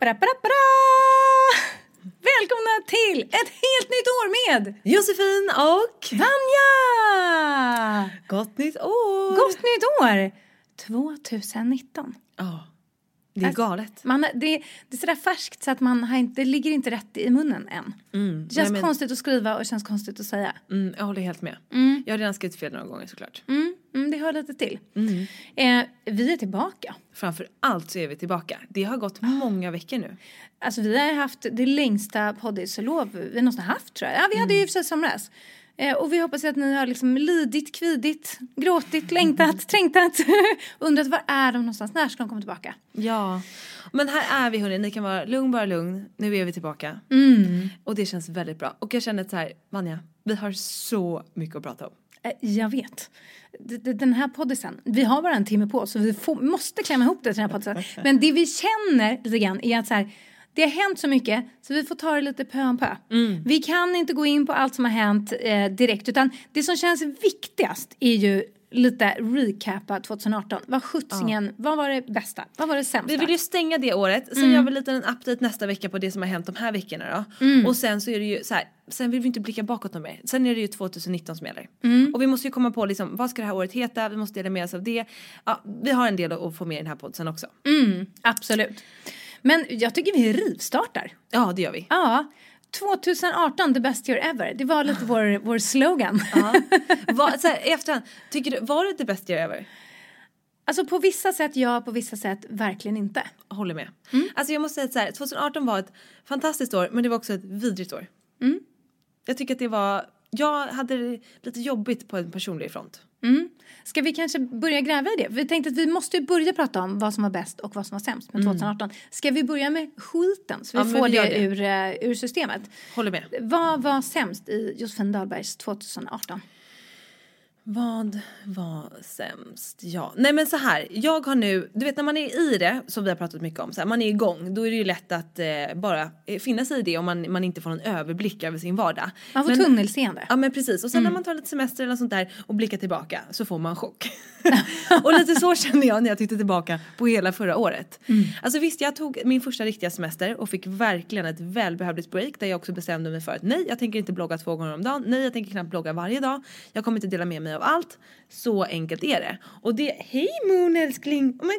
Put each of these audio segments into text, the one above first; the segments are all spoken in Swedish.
Bra, bra, bra! Välkomna till ett helt nytt år med Josefin och Vanja! Gott nytt år! Gott nytt år! 2019. Ja, det är galet. Man, det, det är sådär färskt så att man har inte, det ligger inte rätt i munnen än. Mm, Det känns men- konstigt att skriva och det känns konstigt att säga. Mm, jag håller helt med. Jag har redan skrivit fel några gånger såklart. Mm, mm, det hör lite till. Eh, vi är tillbaka. Framför allt så är vi tillbaka. Det har gått många veckor nu. Alltså vi har haft det längsta poddis-lov vi någonsin haft tror jag. Ja vi hade ju i och för sig somras. Eh, och vi hoppas att ni har liksom lidit, kvidit, gråtit, längtat, trängtat. Undrat var är de någonstans, när ska de komma tillbaka? Ja. Men här är vi hörni, ni kan vara lugn, bara lugn. Nu är vi tillbaka. Och det känns väldigt bra. Och jag känner så här, Vanja, vi har så mycket att prata om. Eh, jag vet. Den här poddisen, vi har bara en timme på oss så vi får, måste klämma ihop det till den här poddisen. Men det vi känner lite grann är att så här, det har hänt så mycket så vi får ta det lite pö om pö. Vi kan inte gå in på allt som har hänt eh, direkt utan det som känns viktigast är ju lite recapa 2018. Vad sjuttsingen, vad var det bästa? Vad var det sämsta? Vi vill ju stänga det året, sen gör vi lite en update nästa vecka på det som har hänt de här veckorna då. Och sen så är det ju så här, sen vill vi inte blicka bakåt något mer. Sen är det ju 2019 som gäller. Och vi måste ju komma på liksom, vad ska det här året heta? Vi måste dela med oss av det. Ja, vi har en del att få med i den här podden också. Absolut. Men jag tycker vi rivstartar. Ja, det gör vi. Ja, 2018, the best year ever. Det var lite vår, vår slogan. Ja. Vad- så här, efterhand, tycker du, var det the best year ever? Alltså på vissa sätt ja, på vissa sätt verkligen inte. Håller med. Alltså jag måste säga att så här, 2018 var ett fantastiskt år men det var också ett vidrigt år. Jag tycker att det var, jag hade det lite jobbigt på en personlig front. Ska vi kanske börja gräva i det? Vi tänkte att vi måste börja prata om vad som var bäst och vad som var sämst med 2018. Ska vi börja med skiten så vi Ja, får vi det, det. Ur, eh, ur systemet? Håller med. Vad var sämst i Josefin Dahlbergs 2018? Vad var sämst? Ja, nej men så här. Jag har nu, du vet när man är i det, som vi har pratat mycket om, så här, man är igång, då är det ju lätt att eh, bara eh, finna sig i det om man, man inte får någon överblick över sin vardag. Man får Men- tunnelseende. Ja men precis och sen när man tar lite semester eller något sånt där och blickar tillbaka så får man chock. och lite så kände jag när jag tittade tillbaka på hela förra året. Alltså visst jag tog min första riktiga semester och fick verkligen ett välbehövligt break där jag också bestämde mig för att nej jag tänker inte blogga två gånger om dagen, nej jag tänker knappt blogga varje dag, jag kommer inte dela med mig av allt. Så enkelt är det. Och det, hej Moon älskling! Oh,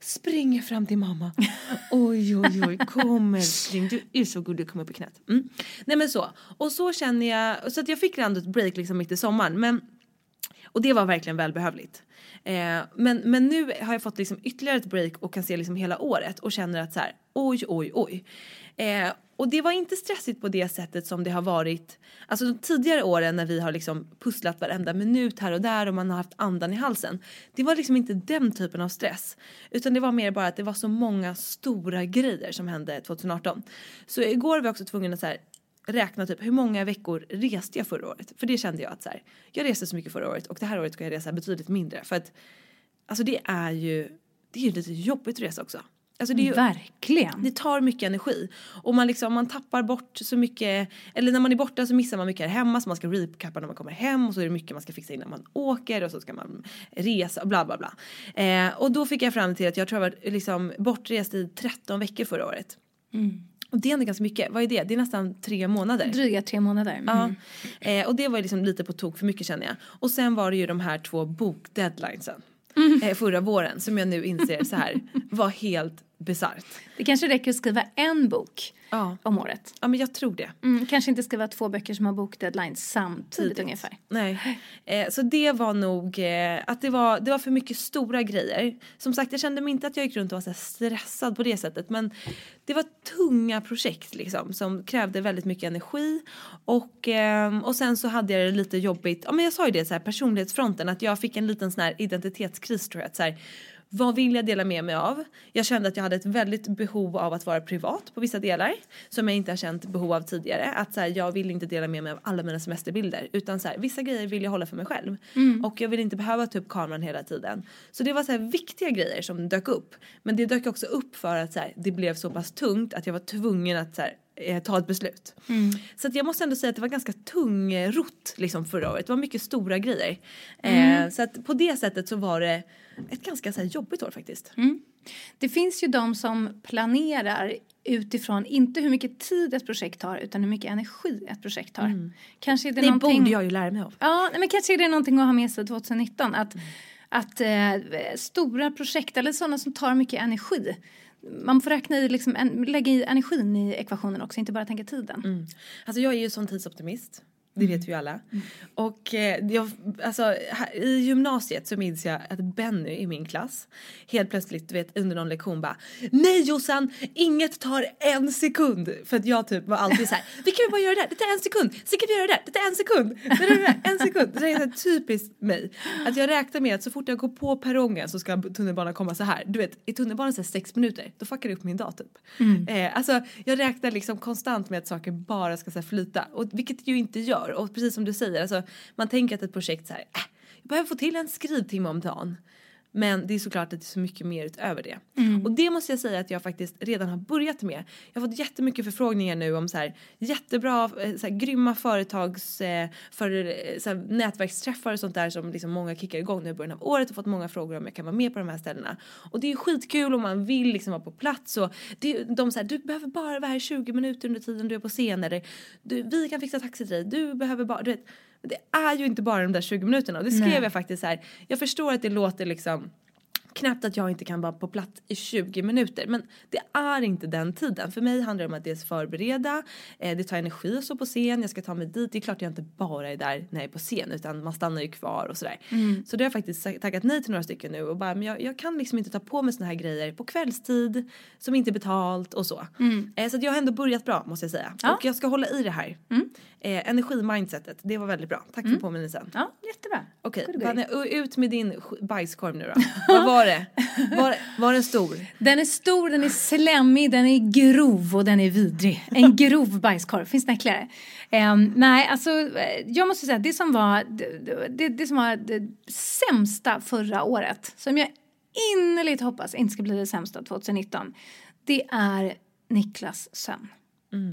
springer fram till mamma. Oj oj oj, kom älskling, du är så gullig, kom upp i knät. Mm. Nej men så. Och så känner jag, så att jag fick ändå ett break liksom mitt i sommaren. Men, och det var verkligen välbehövligt. Eh, men, men nu har jag fått liksom ytterligare ett break och kan se liksom hela året och känner att så här, oj oj oj. Eh, och det var inte stressigt på det sättet som det har varit alltså de tidigare åren när vi har liksom pusslat varenda minut här och där och man har haft andan i halsen. Det var liksom inte den typen av stress utan det var mer bara att det var så många stora grejer som hände 2018. Så igår var jag också tvungen att så här räkna typ hur många veckor reste jag förra året? För det kände jag att så här, jag reste så mycket förra året och det här året ska jag resa betydligt mindre för att alltså det är ju det är ju lite jobbigt att resa också. Alltså det, är ju, Verkligen. det tar mycket energi och man liksom man tappar bort så mycket eller när man är borta så missar man mycket här hemma så man ska recappa när man kommer hem och så är det mycket man ska fixa innan man åker och så ska man resa och bla bla bla. Eh, och då fick jag fram till att jag tror jag var liksom bortrest i 13 veckor förra året. Och det är ändå ganska mycket. Vad är det? Det är nästan tre månader. Dryga tre månader. Mm. Ja. Eh, och det var liksom lite på tok för mycket känner jag. Och sen var det ju de här två bokdeadlinesen. Eh, förra våren som jag nu inser så här var helt bisarrt. Det kanske räcker att skriva en bok Ja. om året. ja men jag tror det. Mm, kanske inte skriva två böcker som har bokdeadline samtidigt Tidigt. ungefär. Nej. Eh, så det var nog eh, att det var, det var för mycket stora grejer. Som sagt jag kände mig inte att jag gick runt och var så stressad på det sättet men det var tunga projekt liksom som krävde väldigt mycket energi och, ehm, och sen så hade jag det lite jobbigt, ja men jag sa ju det så här personlighetsfronten att jag fick en liten sån här identitetskris tror jag att så här, vad vill jag dela med mig av? Jag kände att jag hade ett väldigt behov av att vara privat på vissa delar som jag inte har känt behov av tidigare. Att så här, jag vill inte dela med mig av alla mina semesterbilder utan så här, vissa grejer vill jag hålla för mig själv och jag vill inte behöva ta upp kameran hela tiden. Så det var så här viktiga grejer som dök upp. Men det dök också upp för att så det blev så pass tungt att jag var tvungen att så eh, ta ett beslut. Så att jag måste ändå säga att det var ganska tungrott liksom förra året. Det var mycket stora grejer. Eh, så att på det sättet så var det ett ganska så här, jobbigt år faktiskt. Det finns ju de som planerar utifrån inte hur mycket tid ett projekt tar utan hur mycket energi ett projekt tar. Kanske är det, Det någonting... borde jag ju lära mig av. Ja, men kanske är det någonting att ha med sig 2019. Att, att eh, stora projekt eller sådana som tar mycket energi. Man får räkna i, liksom, en, lägga i energin i ekvationen också, inte bara tänka tiden. Mm. Alltså jag är ju sån tidsoptimist. Det vet vi ju alla. Och eh, jag, alltså, här, i gymnasiet så minns jag att Benny i min klass helt plötsligt du vet, under någon lektion bara Nej Jossan, inget tar en sekund. För att jag typ var alltid så här, vi kan ju bara göra det där, det tar en sekund. Sen kan vi göra det där, det tar en sekund. Det där, en sekund. Det är så här typiskt mig. Att jag räknar med att så fort jag går på perrongen så ska tunnelbanan komma så här. Du vet, i tunnelbanan så här sex minuter, då fuckar det upp min dag typ. Eh, alltså jag räknar liksom konstant med att saker bara ska så här, flyta. Och, vilket ju inte gör. Och precis som du säger, alltså, man tänker att ett projekt så här, äh, jag behöver få till en skrivtimme om dagen. Men det är såklart att det är så mycket mer utöver det. Och det måste jag säga att jag faktiskt redan har börjat med. Jag har fått jättemycket förfrågningar nu om så här jättebra, eh, så här, grymma företags, eh, för, eh, så här, nätverksträffar och sånt där som liksom många kickar igång nu i början av året och fått många frågor om jag kan vara med på de här ställena. Och det är ju skitkul om man vill liksom vara på plats och det, de säger du behöver bara vara här 20 minuter under tiden du är på scen eller du, vi kan fixa taxi till dig, du behöver bara, du vet. Det är ju inte bara de där 20 minuterna och det skrev Nej. jag faktiskt så här. Jag förstår att det låter liksom knappt att jag inte kan vara på plats i 20 minuter men det är inte den tiden. För mig handlar det om att dels förbereda, eh, det tar energi att stå på scen, jag ska ta mig dit. Det är klart jag inte bara är där när jag är på scen utan man stannar ju kvar och sådär. Så det har jag faktiskt tackat nej till några stycken nu och bara men jag, jag kan liksom inte ta på mig såna här grejer på kvällstid som inte är betalt och så. Eh, så jag har ändå börjat bra måste jag säga. Ja. Och jag ska hålla i det här. Eh, energimindsetet, det var väldigt bra. Tack för påminnelsen. Ja, jättebra. Okej, Vanna, ut med din sk- bajskorv nu då. Var det? Var, var den stor? Den är stor, den är slemmig, den är grov och den är vidrig. En grov bajskorv, finns det äckligare? Ehm, nej, alltså eh, jag måste säga det som var det, det, det som var det sämsta förra året, som jag innerligt hoppas inte ska bli det sämsta 2019, det är Niklas sömn.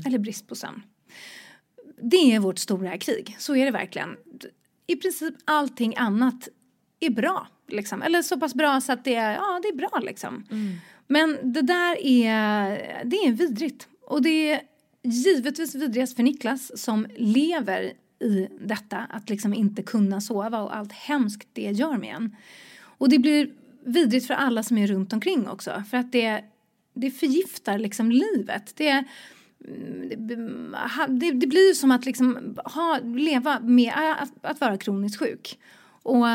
Eller brist på sömn. Det är vårt stora krig, så är det verkligen. I princip allting annat är bra. Liksom. Eller så pass bra så att det är, ja, det är bra liksom. Men det där är, det är vidrigt. Och det är givetvis vidrigast för Niklas som lever i detta. Att liksom inte kunna sova och allt hemskt det gör med en. Och det blir vidrigt för alla som är runt omkring också. För att det, det förgiftar liksom livet. Det, ha- det, det blir som att liksom ha, leva med att, att vara kroniskt sjuk. Och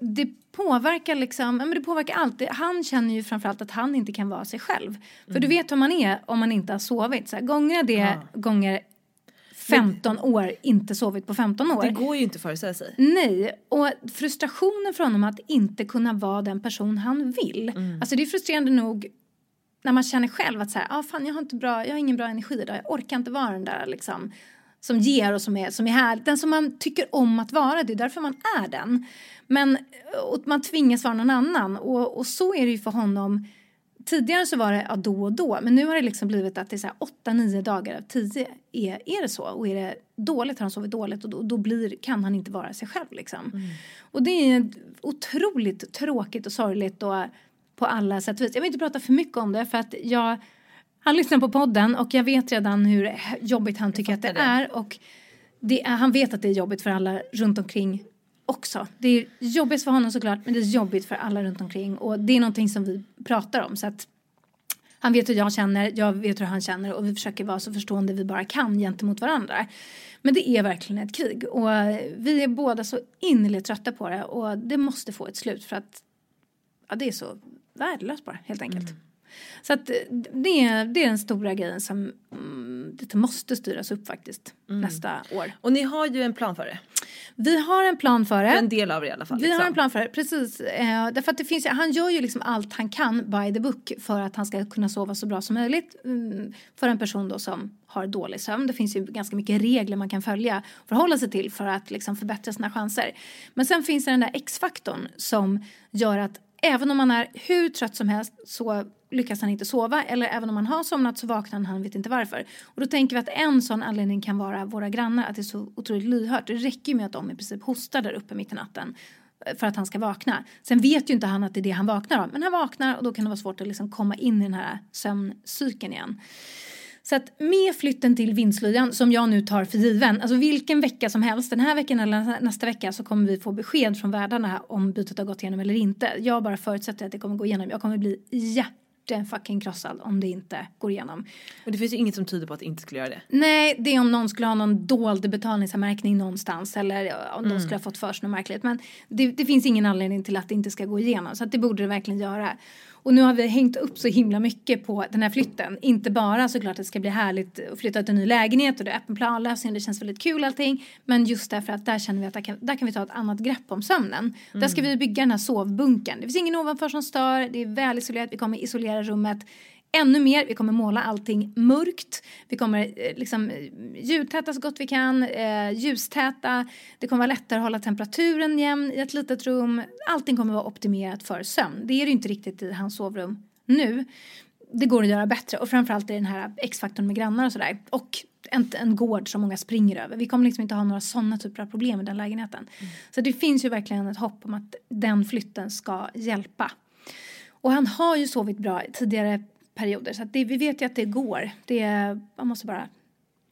det påverkar liksom, ja, men det påverkar allt. Han känner ju framförallt att han inte kan vara sig själv. För du vet hur man är om man inte har sovit. Så här, gånger det gånger 15 år, inte sovit på 15 år. Det går ju inte att föreställa sig. Nej, och frustrationen från honom att inte kunna vara den person han vill. Mm. Alltså det är frustrerande nog när man känner själv att så här, ah, fan jag har inte bra, jag har ingen bra energi idag, jag orkar inte vara den där liksom som ger och som är, som är här, den som man tycker om att vara, det är därför man är den. Men och man tvingas vara någon annan och, och så är det ju för honom. Tidigare så var det ja, då och då, men nu har det liksom blivit att det är så här 8-9 dagar av 10 är, är det så. Och är det dåligt har han sovit dåligt och då, då blir, kan han inte vara sig själv liksom. Mm. Och det är otroligt tråkigt och sorgligt och på alla sätt och vis. Jag vill inte prata för mycket om det för att jag han lyssnar på podden och jag vet redan hur jobbigt han tycker att det, det. är och det är, han vet att det är jobbigt för alla runt omkring också. Det är jobbigt för honom såklart men det är jobbigt för alla runt omkring och det är någonting som vi pratar om så att han vet hur jag känner, jag vet hur han känner och vi försöker vara så förstående vi bara kan gentemot varandra. Men det är verkligen ett krig och vi är båda så innerligt trötta på det och det måste få ett slut för att ja, det är så värdelöst bara helt enkelt. Så att det är, det är den stora grejen som mm, det måste styras upp faktiskt nästa år. Och ni har ju en plan för det. Vi har en plan för det. En del av det i alla fall. Vi har liksom. en plan för det, precis. Eh, därför att det finns, han gör ju liksom allt han kan by the book för att han ska kunna sova så bra som möjligt mm, för en person då som har dålig sömn. Det finns ju ganska mycket regler man kan följa och förhålla sig till för att liksom förbättra sina chanser. Men sen finns det den där X-faktorn som gör att även om man är hur trött som helst så lyckas han inte sova eller även om han har somnat så vaknar han, han vet inte varför. Och då tänker vi att en sån anledning kan vara våra grannar, att det är så otroligt lyhört. Det räcker ju med att de i princip hostar där uppe mitt i natten eh, för att han ska vakna. Sen vet ju inte han att det är det han vaknar av, men han vaknar och då kan det vara svårt att liksom komma in i den här sömncykeln igen. Så att med flytten till vindslyan som jag nu tar för given, alltså vilken vecka som helst, den här veckan eller nästa vecka så kommer vi få besked från värdarna om bytet har gått igenom eller inte. Jag bara förutsätter att det kommer gå igenom. Jag kommer bli fucking krossad om det inte går igenom. Och det finns ju inget som tyder på att det inte skulle göra det. Nej, det är om någon skulle ha någon dold betalningsanmärkning någonstans eller om de skulle ha fått för sig något märkligt. Men det, det, finns ingen anledning till att det inte ska gå igenom så att det borde det verkligen göra. Och nu har vi hängt upp så himla mycket på den här flytten. Inte bara såklart att det ska bli härligt att flytta till en ny lägenhet och det är öppen planlösning det känns väldigt kul allting. Men just därför att där känner vi att där kan, där kan vi ta ett annat grepp om sömnen. Där ska vi bygga den här sovbunkern. Det finns ingen ovanför som stör, det är väl isolerat, vi kommer isolera rummet ännu mer. Vi kommer måla allting mörkt. Vi kommer eh, liksom eh, ljudtäta så gott vi kan, eh, ljustäta. Det kommer vara lättare att hålla temperaturen jämn i ett litet rum. Allting kommer vara optimerat för sömn. Det är det inte riktigt i hans sovrum nu. Det går att göra bättre och framförallt i den här X-faktorn med grannar och sådär. Och en, en gård som många springer över. Vi kommer liksom inte ha några sådana typer av problem i den lägenheten. Så det finns ju verkligen ett hopp om att den flytten ska hjälpa. Och han har ju sovit bra tidigare perioder så det, vi vet ju att det går. Det, man måste bara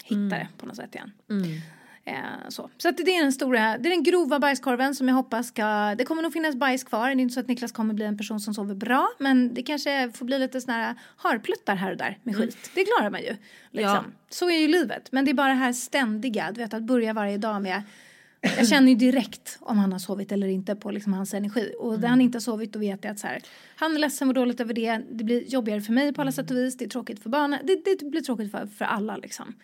hitta det på något sätt igen. Eh, så så att det är den stora, det är den grova bajskorven som jag hoppas ska, det kommer nog finnas bajs kvar. Det är inte så att Niklas kommer bli en person som sover bra men det kanske får bli lite såna här harpluttar här och där med skit. Det klarar man ju. Liksom. Ja. Så är ju livet. Men det är bara det här ständiga, du vet att börja varje dag med jag känner ju direkt om han har sovit eller inte på liksom hans energi. Och när han inte har sovit då vet jag att så här, han är ledsen och dåligt över det. Det blir jobbigare för mig på alla sätt och vis. Det är tråkigt för barnen. Det, det blir tråkigt för, för alla liksom.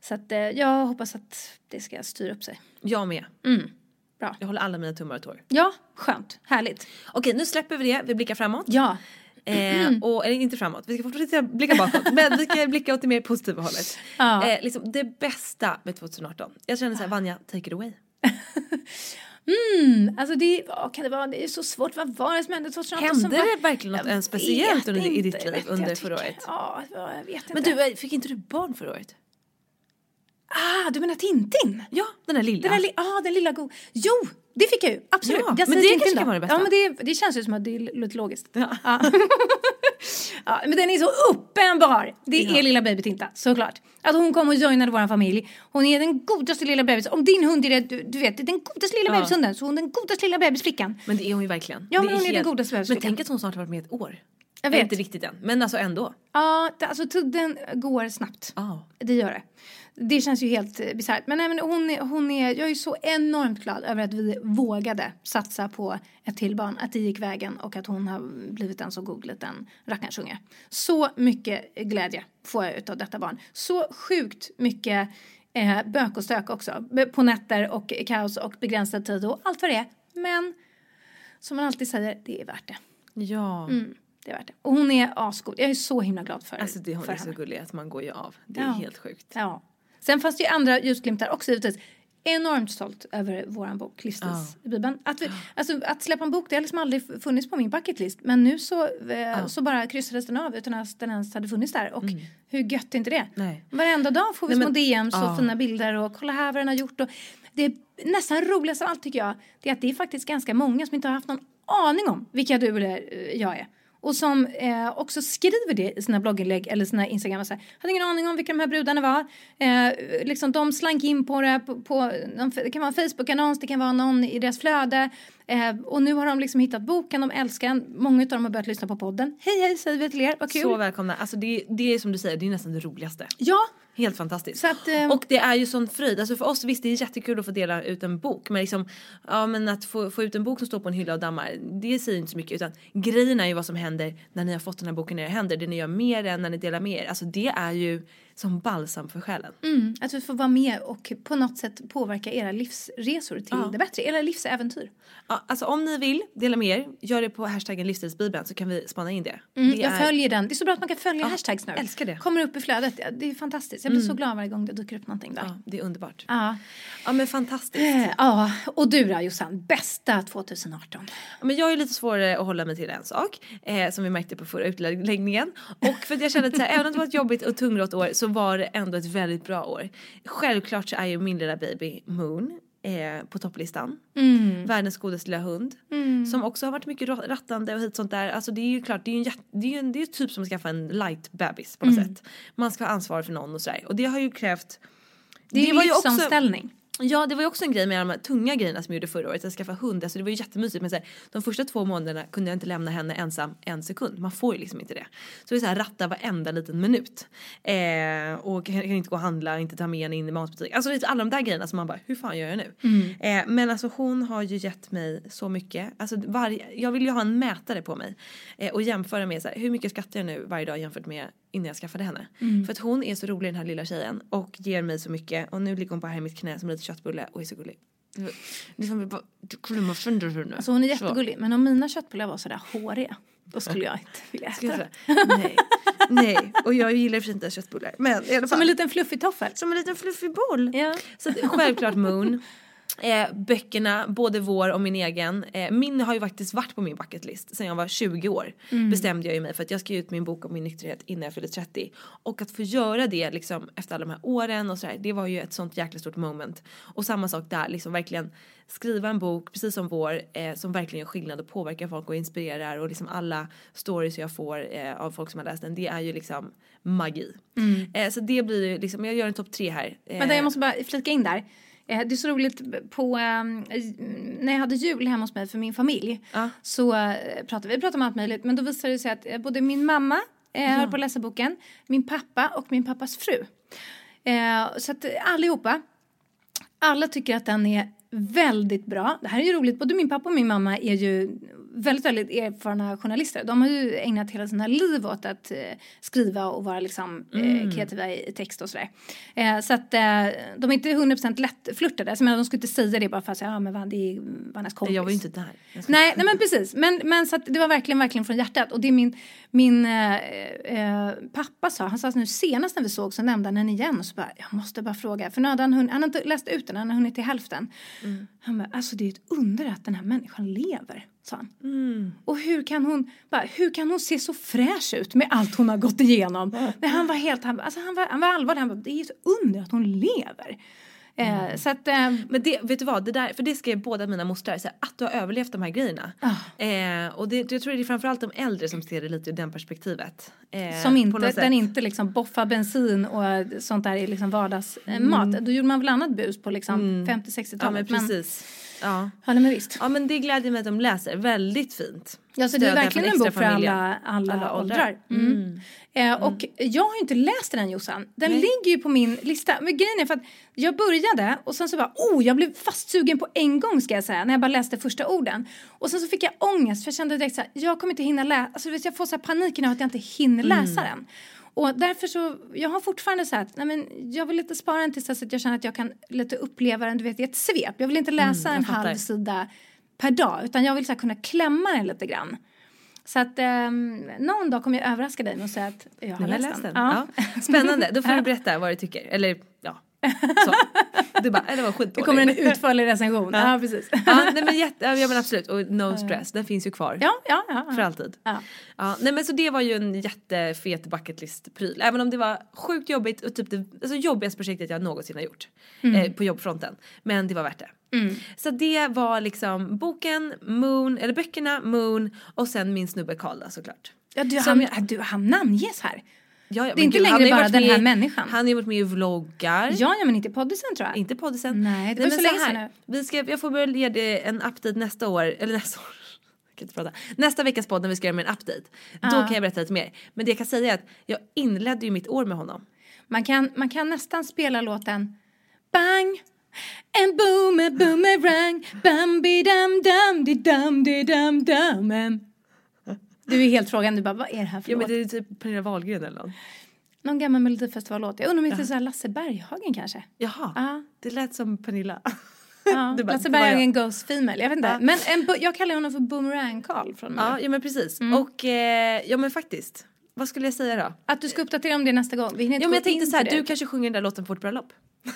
Så att eh, jag hoppas att det ska styra upp sig. Jag med. Mm. Bra. Jag håller alla mina tummar och tår. Ja, skönt. Härligt. Okej, nu släpper vi det. Vi blickar framåt. Ja. Eh, och, eller inte framåt, vi ska fortsätta blicka bakåt. men vi ska blicka åt det mer positiva hållet. Ja. Eh, liksom, det bästa med 2018. Jag känner så här, Vanja, take it away. Mm, alltså det, vad kan det vara? Det är så svårt. Vad var det som hände 2018? som Hände var- det verkligen något än speciellt under, i inte, ditt liv under förra året? Ja, jag vet inte. Men du, eh, fick inte du barn förra året? Ah, du menar Tintin? Ja, den där lilla. Den där li- ah, den lilla go... Jo, det fick jag ju. Absolut. Ja, jag men det Tintin kanske kan vara det bästa. Ja, men det, det känns ju som att det är lite logiskt. Ja. Ja. ja, men den är så uppenbar. Det Ja. är lilla baby Tinta, såklart. Att hon kom och joinade vår familj. Hon är den godaste lilla bebis. Om din hund är det, du, du vet, den godaste lilla Ja. bebishunden så hon är den godaste lilla bebisflickan. Men det är hon ju verkligen. Ja, det men hon är den godaste Men bebisflickan. tänk att hon snart har varit med ett år. Jag vet. Inte riktigt än, men alltså ändå. Ja, alltså tiden går snabbt. Ja. Det gör det. Det känns ju helt eh, bisarrt. Men, nej, men hon, är, hon är, jag är så enormt glad över att vi vågade satsa på ett till barn. Att det gick vägen och att hon har blivit en så god liten rackarnsunge. Så mycket glädje får jag utav detta barn. Så sjukt mycket eh, bök och stök också. På nätter och kaos och begränsad tid och allt vad det är. Men som man alltid säger, det är värt det. Ja. Mm, det är värt det. Och hon är asgod. Jag är så himla glad för, Alltså det, hon för är så henne. gullig att man går ju av. Det är Ja. helt sjukt. Ja. Sen fanns det ju andra ljusglimtar också givetvis. Enormt stolt över våran bok Livsstilsbibeln. Att, vi, alltså, att släppa en bok det har liksom aldrig funnits på min bucketlist. Men nu så, eh, så bara kryssades den av utan att den ens hade funnits där. Och hur gött är inte det? Nej. Varenda dag får vi Nej, små men- DMs och ja. fina bilder och kolla här vad den har gjort. Och det nästan roligaste av allt tycker jag det är att det är faktiskt ganska många som inte har haft någon aning om vilka du eller jag är. Och som eh, också skriver det i sina blogginlägg eller sina Instagram. Så här, hade ingen aning om vilka de här brudarna var. Eh, liksom de slank in på det. På, på, det kan vara en Facebook-annons, det kan vara någon i deras flöde. Eh, och nu har de liksom hittat boken, de älskar den. Många av dem har börjat lyssna på podden. Hej hej säger vi till er, vad kul. Så välkomna. Alltså det, det är som du säger, det är nästan det roligaste. ja, Helt fantastiskt. Att, eh, och det är ju sån fröjd. Alltså för oss visst det är jättekul att få dela ut en bok. Men liksom, ja men att få, få ut en bok som står på en hylla och dammar. Det säger inte så mycket. Utan grejen är ju vad som händer när ni har fått den här boken i era händer. Det ni gör med den, när ni delar med er. Alltså det är ju som balsam för själen. mm, att vi får vara med och på något sätt påverka era livsresor till Ja. det bättre. Era livsäventyr. Ja, alltså om ni vill dela med er, gör det på hashtaggen livsstilsbibeln så kan vi spana in det. Mm, det jag är- följer den. Det är så bra att man kan följa Ja, hashtags nu. älskar det. Kommer upp i flödet. Det är fantastiskt. Jag blir så glad varje gång det dyker upp någonting där. Ja, det är underbart. Ja. Ja men fantastiskt. Eh, Ja, och du då Jossan, bästa 2018? Ja, Men jag är lite svårare att hålla mig till en sak eh, som vi märkte på förra utläggningen. Och för att jag kände att så här, även om det var ett jobbigt och tungrott år så var det ändå ett väldigt bra år. Självklart så är ju min lilla baby Moon eh, på topplistan. Världens godaste lilla hund. Som också har varit mycket ra- rattande och hit sånt där. Alltså det är ju klart, det är ju en, det är ju en, det är typ som att skaffa en light bebis på något sätt. Man ska ha ansvar för någon och sådär. Och det har ju krävt Det är ju var ju också- livsomställning. Ja det var ju också en grej med de här tunga grejerna som jag gjorde förra året, att skaffa hund. Alltså det var ju jättemysigt men så här, de första två månaderna kunde jag inte lämna henne ensam en sekund. Man får ju liksom inte det. Så det är så här ratta varenda liten minut. Eh, och kan, kan inte gå och handla, inte ta med henne in i matbutik. Alltså lite alla de där grejerna som man bara, hur fan gör jag nu? Eh, men alltså hon har ju gett mig så mycket. Alltså varje, jag vill ju ha en mätare på mig. Eh, och jämföra med så här, hur mycket skrattar jag nu varje dag jämfört med innan jag skaffade henne. För att hon är så rolig den här lilla tjejen och ger mig så mycket. Och nu ligger hon bara här i mitt knä som en liten köttbulle och är så gullig. Det är som att bara sönder henne. Alltså hon är jättegullig. Men om mina köttbullar var sådär håriga, då skulle jag inte vilja äta. Nej, nej. Och jag gillar för inte ens köttbullar. Men i alla fall. Som en liten fluffig toffel. som en liten fluffig boll. Ja. Så självklart Moon. Eh, böckerna, både vår och min egen. Eh, min har ju faktiskt varit på min bucketlist sen jag var 20 år. Bestämde jag ju mig för att jag ska ge ut min bok om min nykterhet innan jag fyller 30. Och att få göra det liksom efter alla de här åren och sådär. Det var ju ett sånt jäkla stort moment. Och samma sak där, liksom verkligen skriva en bok precis som vår eh, som verkligen gör skillnad och påverkar folk och inspirerar och liksom alla stories jag får eh, av folk som har läst den. Det är ju liksom magi. Eh, så det blir ju liksom, jag gör en topp tre här. Eh, Vänta, jag måste bara flika in där. Eh, Det är så roligt på, ehm, när jag hade jul hemma hos mig för min familj Ja. så eh, pratade vi pratade om allt möjligt men då visade det sig att eh, både min mamma eh, höll på att läsa boken, min pappa och min pappas fru. Så att allihopa, alla tycker att den är väldigt bra. Det här är ju roligt, både min pappa och min mamma är ju väldigt, väldigt erfarna journalister. De har ju ägnat hela sina liv åt att eh, skriva och vara liksom eh, kreativa i, i text och sådär. Eh, så att eh, de är inte 100% lättflörtade. Alltså, menar, de skulle inte säga det bara för att säga, ja men vad, det är Vannas kompis. Jag var ju inte där. Ska- Nej, nej men precis. Men, men så att det var verkligen, verkligen från hjärtat. Och det min, min eh, eh, pappa sa, han sa att nu senast när vi såg så nämnde han den igen och så bara, jag måste bara fråga. För nu hade han, hunnit, han har inte läst ut den, han har hunnit till hälften. Han bara, alltså det är ett under att den här människan lever, sa han. Och hur kan hon, bara, hur kan hon se så fräsch ut med allt hon har gått igenom? Men han var helt, han, alltså han var, han var allvarlig, han bara, det är ett under att hon lever. Eh, så att, eh, Men det, vet du vad, det där, för det skrev båda mina mostrar, så här, att du har överlevt de här grejerna. Ah. Eh, och det, jag tror det är framförallt de äldre som ser det lite ur den perspektivet. Eh, Som inte, den sätt. inte liksom boffar bensin och sånt där i liksom vardagsmat. Då gjorde man väl annat bus på liksom 50-60-talet. Ja men precis. Ja. ja, nej, men visst. ja men det glädjer mig att de läser, väldigt fint. Ja, så det är verkligen en bok för alla, alla, Alla åldrar. åldrar. Mm. Eh, och jag har inte läst den Jossan. Den ligger ju på min lista. Men grejen är för att jag började och sen så bara, oh, jag blev fastsugen på en gång ska jag säga, när jag bara läste första orden. Och sen så fick jag ångest för jag kände direkt så här, jag kommer inte hinna läsa, alltså jag får så här paniken av att jag inte hinner läsa den. Och därför så, jag har fortfarande så här, att, nej men jag vill lite spara den tills att jag känner att jag kan lite uppleva den, du vet, i ett svep. Jag vill inte läsa en fattar. halv sida per dag, utan jag vill så här, kunna klämma den lite grann. Så att ehm, någon dag kommer jag överraska dig med att säga att jag har jag läst, läst den. Ja. Ja. Spännande, då får du berätta vad du tycker. Eller ja, Så. Det, bara, "Nej, det var Det skitdåligt. kommer en utförlig recension. Ja, precis. ja, nej, men jätte, ja, men absolut. Och no stress, den finns ju kvar. Ja, ja, ja. För alltid. Ja. Ja, nej men så det var ju en jättefet bucketlist-pryl. Även om det var sjukt jobbigt och typ det alltså, jobbigaste projektet jag någonsin har gjort. Eh, på jobbfronten. Men det var värt det. Så det var liksom boken, Moon, eller böckerna, Moon och sen min snubbe Karl såklart. Ja, du, han, du, han namnges här. Ja, ja, Det är inte han längre bara den här i- människan. Han har ju varit med i vloggar. Ja, ja men inte poddisen tror jag. Inte poddisen. Nej, det var så men länge sedan nu. Vi ska, jag får börja ge det en update nästa år, eller nästa år. Nästa veckas podd när vi ska göra med en update. Då kan jag berätta lite mer. Men det jag kan säga är att jag inledde ju mitt år med honom. Man kan, man kan nästan spela låten Bang! En boomer boomerang Bambi dam dam di dam di dam dam Du är helt frågan, du bara vad är det här för Ja men låt? det är typ Pernilla Wahlgren eller någon. Någon gammal melodifestivallåt. Jag undrar om det är så här Lasse Berghagen kanske? Jaha, Ja. det lät som Pernilla. Ja, bara, Lasse. Berghagen goes female, jag vet inte. Ja. Men en, jag kallar honom för Boomerang Karl från Ja, mig. ja men precis. Mm. Och eh, ja men faktiskt. Vad skulle jag säga då? Att du ska uppdatera om det nästa gång. Vi hinner inte Ja men jag tänkte så här, du kanske sjunger den där låten på vårt bröllop?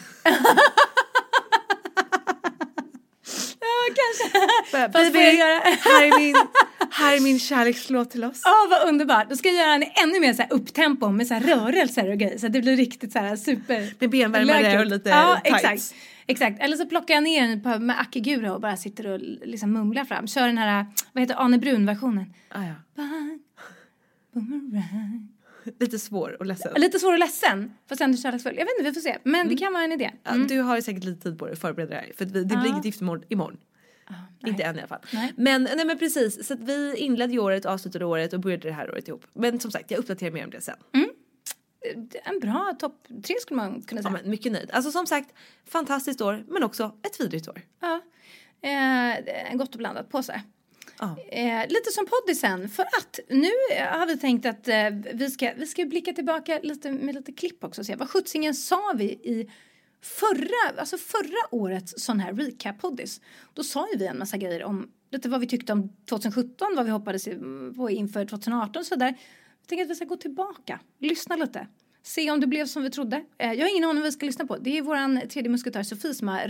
Ja, kanske. Fast göra... här, är min, här är min kärlekslåt till oss. Ja, vad underbart. Då ska jag göra en ännu mer så här upptempo med så här rörelser och grejer. Så att det blir riktigt så här super... Med benvärmare och lite Ja, tights. exakt. Exakt. Eller så plockar jag ner en på- med Akigura och bara sitter och liksom mumlar fram. Kör den här, vad heter Arne Brun-versionen. Ah, ja. Lite svår och ledsen. Lite svår och ledsen, fast ändå kärleksfull. Jag vet inte, vi får se. Men det kan vara en idé. Ja, Du har ju säkert lite tid på dig att förbereda här. För vi, det blir inget giftermål imorgon. Inte än i alla fall. Nej. Men, nej, men precis, så att vi inledde ju året, avslutade året och började det här året ihop. Men som sagt, jag uppdaterar mer om det sen. En bra topp tre skulle man kunna Ja, säga. men mycket nöjd. Alltså som sagt, fantastiskt år men också ett vidrigt år. Ja. Eh, en gott och blandat påse. Ja. Eh, lite som poddisen, för att nu har vi tänkt att eh, vi, ska, vi ska blicka tillbaka lite med lite klipp också och se vad sjuttsingen sa vi i förra, alltså förra årets sån här recap-poddis. Då sa ju vi en massa grejer om lite vad vi tyckte om 2017, vad vi hoppades på inför 2018 och sådär. Jag tänker att vi ska gå tillbaka, lyssna lite. Se om det blev som vi trodde. Eh, Jag har ingen aning vad vi ska lyssna på. Det är våran tredje musketör Sofie som har